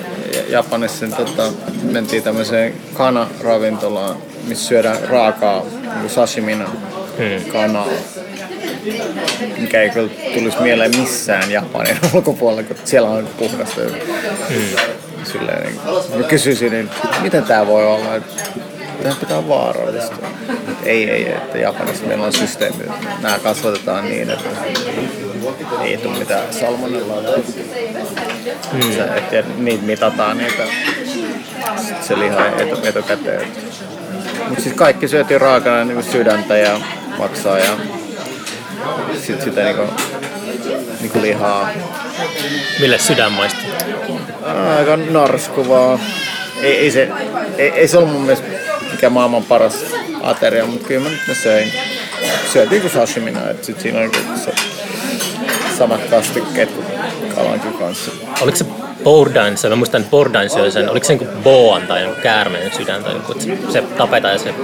Japanissa, niin tota, mentiin tämmöiseen kanaravintolaan, missä syödään raakaa niin sashimina Hmm. kanaa. Mikä ei kyllä tulisi mieleen missään Japanin ulkopuolella, kun siellä on puhdasta. Hmm. Silleen, niin, mä kysyisin, niin, miten tämä voi olla? Tämä pitää vaarallista. Ei, ei, että Japanissa meillä on systeemi. Nämä kasvatetaan niin, että ei tule mitään salmonellaa. Mm. Se, että niitä mitataan niitä se liha etu, etukäteen. Mutta siis kaikki syötiin raakana niin sydäntä ja maksaa ja sit sitä niinku, niinku lihaa. Mille sydän maistuu? Aika narskuvaa. Ei, ei, se, ei, ei se ollut mun mielestä mikä maailman paras ateria, mutta kyllä mä nyt ne söin. Syötiin kuin sashimina, että sit siinä on se samat kastikkeet kuin kalankin kanssa. Oliko se Bourdain, se, mä muistan, että Bourdain syö sen, oliko se niin boan tai jonkun käärmeen sydän tai joku, se, se tapetaan ja se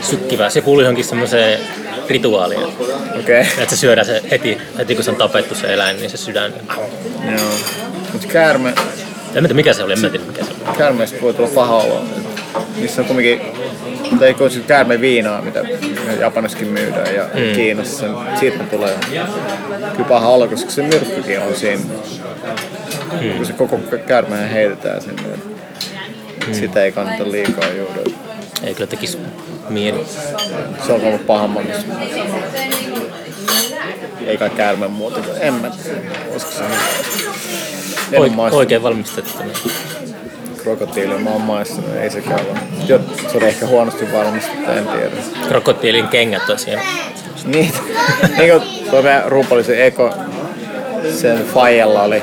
sykkivää. Se kuului johonkin semmoiseen rituaaliin, Okei, okay. että se syödään se heti, heti kun se on tapettu se eläin, niin se sydän. joo. Mutta käärme, En tiedä mikä se oli, en tiedä mikä se oli. käärmeestä voi tulla paha olo. Niissä on kumminkin, tai ole se käärme viinaa, mitä Japanissakin myydään ja mm. Kiinassa, sen, siitä tulee kyllä paha koska se myrkkykin on siinä. Mm. Kun se koko käärmehän heitetään sinne. Mm. Sitä ei kannata liikaa juoda. Ei kyllä tekisi mieli. Se on ollut pahan makuista. Ei kai käärme muuta. En mä tiedä. Olisiko se en Oik, maistanut oikein valmistettu. Krokotiilia. Mä oon maistanut. Ei sekään ole. Jo, se oli ehkä huonosti valmistettu, en tiedä. Krokotiilin kengät tosiaan. Niitä. niin kuin tuo meidän rumpallisen Eko, sen faijalla oli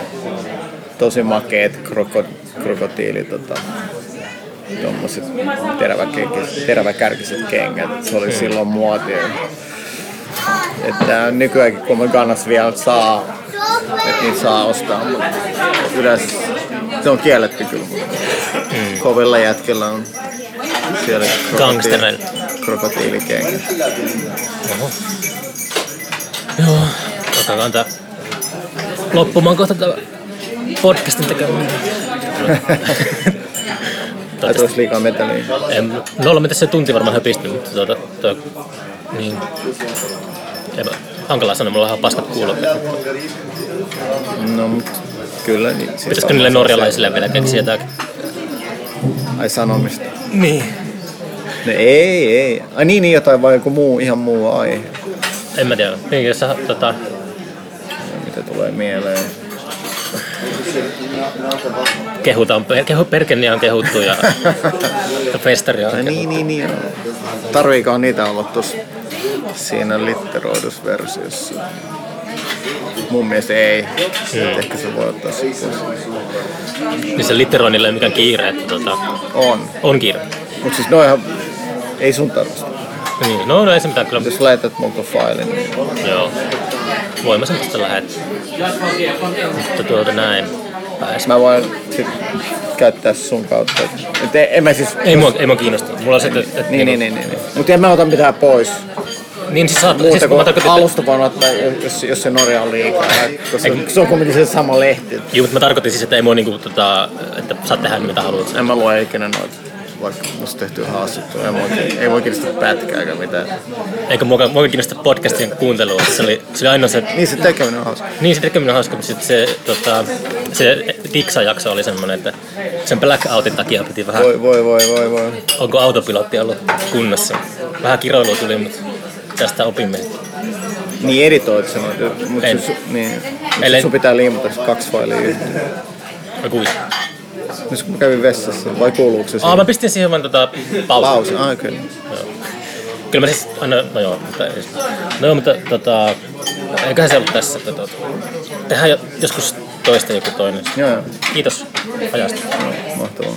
tosi makeet kroko, krokotiili, tota, tommoset teräväkärkiset, teräväkärkiset kengät. Se oli silloin muotia. Että nykyäänkin kun me kannassa vielä saa, että niitä saa ostaa, mutta yleensä se on kielletty kyllä. Mm. Kovilla jätkillä on siellä Gangstereilla. krokotiilikengät. Oho. Joo, otetaan tää loppumaan kohta tää podcastin tekeminen. Tai tulisi liikaa meteliä. En, nolla mitä se tunti varmaan höpistyy, mutta tuota, tuo, niin, en, mä- hankala sanoa, mulla on ihan paskat kuulokkeet. No mut kyllä. Niin, siis Pitäisikö niille norjalaisille vielä keksiä jotakin? Ai sanomista. Niin. No ei, ei. Ai niin, niin jotain vai joku muu, ihan muu aihe. En mä tiedä. Niin, jos sä, tota, Mitä tulee mieleen. kehutaan, kehu, Perkeniä on kehuttu ja, ja festari on Ai kehuttu. niin, niin, niin. joo. Tarviikohan niitä olla tuossa siinä litteroidussa versiossa? Mun mielestä ei. Mm. Ehkä se voi ottaa sit pois. Niin se litteroinnilla ei ole mikään kiire, että tota, On. on kiire. Mut siis noihan ei sun tarvitse. Niin, no, no ei se mitään kyllä. Jos lähetät multa failin, niin Joo. Voin mä semmoista lähettää. Mutta tuota näin. pääs. Mä voin sit käyttää sun kautta. Et en, en mä siis... Ei mua, ei mua kiinnosta. Mulla on se, että, että Niin, niin, niin, niin. niin. Mutta en mä ota mitään pois. Niin siis saat, Muuta siis kuin tarkoitan, alusta voin ottaa, jos, jos se Norja on liikaa. Koska se on kuitenkin se sama lehti. juu, mutta mä tarkoitin siis, että ei mua niinku, tota, että saat tehdä mitä haluat. En mä lue ikinä noita, vaikka musta tehty haastattua. Ei, voi, ei voi kiinnostaa pätkääkään mitään. Eikä mua, mua kiinnosta podcastien kuuntelua. Se oli, se oli ainoa se, Niin se tekeminen on hauska. niin se tekeminen on hauska, mutta sitten se, tota, se Diksa-jakso oli semmoinen, että sen blackoutin takia piti vähän, Voi, voi, voi, voi, voi. onko autopilotti ollut kunnossa. Vähän kiroilua tuli, mutta tästä opimme. Niin editoit sen noita, mutta En. se, niin, mut Ellen- sun pitää liimata kaksi failia yhteen. Mä kuulin. Nyt kun mä kävin vessassa, vai kuuluuko se Aa, siihen? mä pistin siihen vaan tota pausin. Pausi, ah, okei. Joo. Kyllä mä siis aina, no joo, mutta, ei- no joo, mutta tota, eiköhän se ollut tässä, että tota, tehdään jo- joskus toista joku toinen. Joo, joo. Kiitos ajasta. Mahtavaa.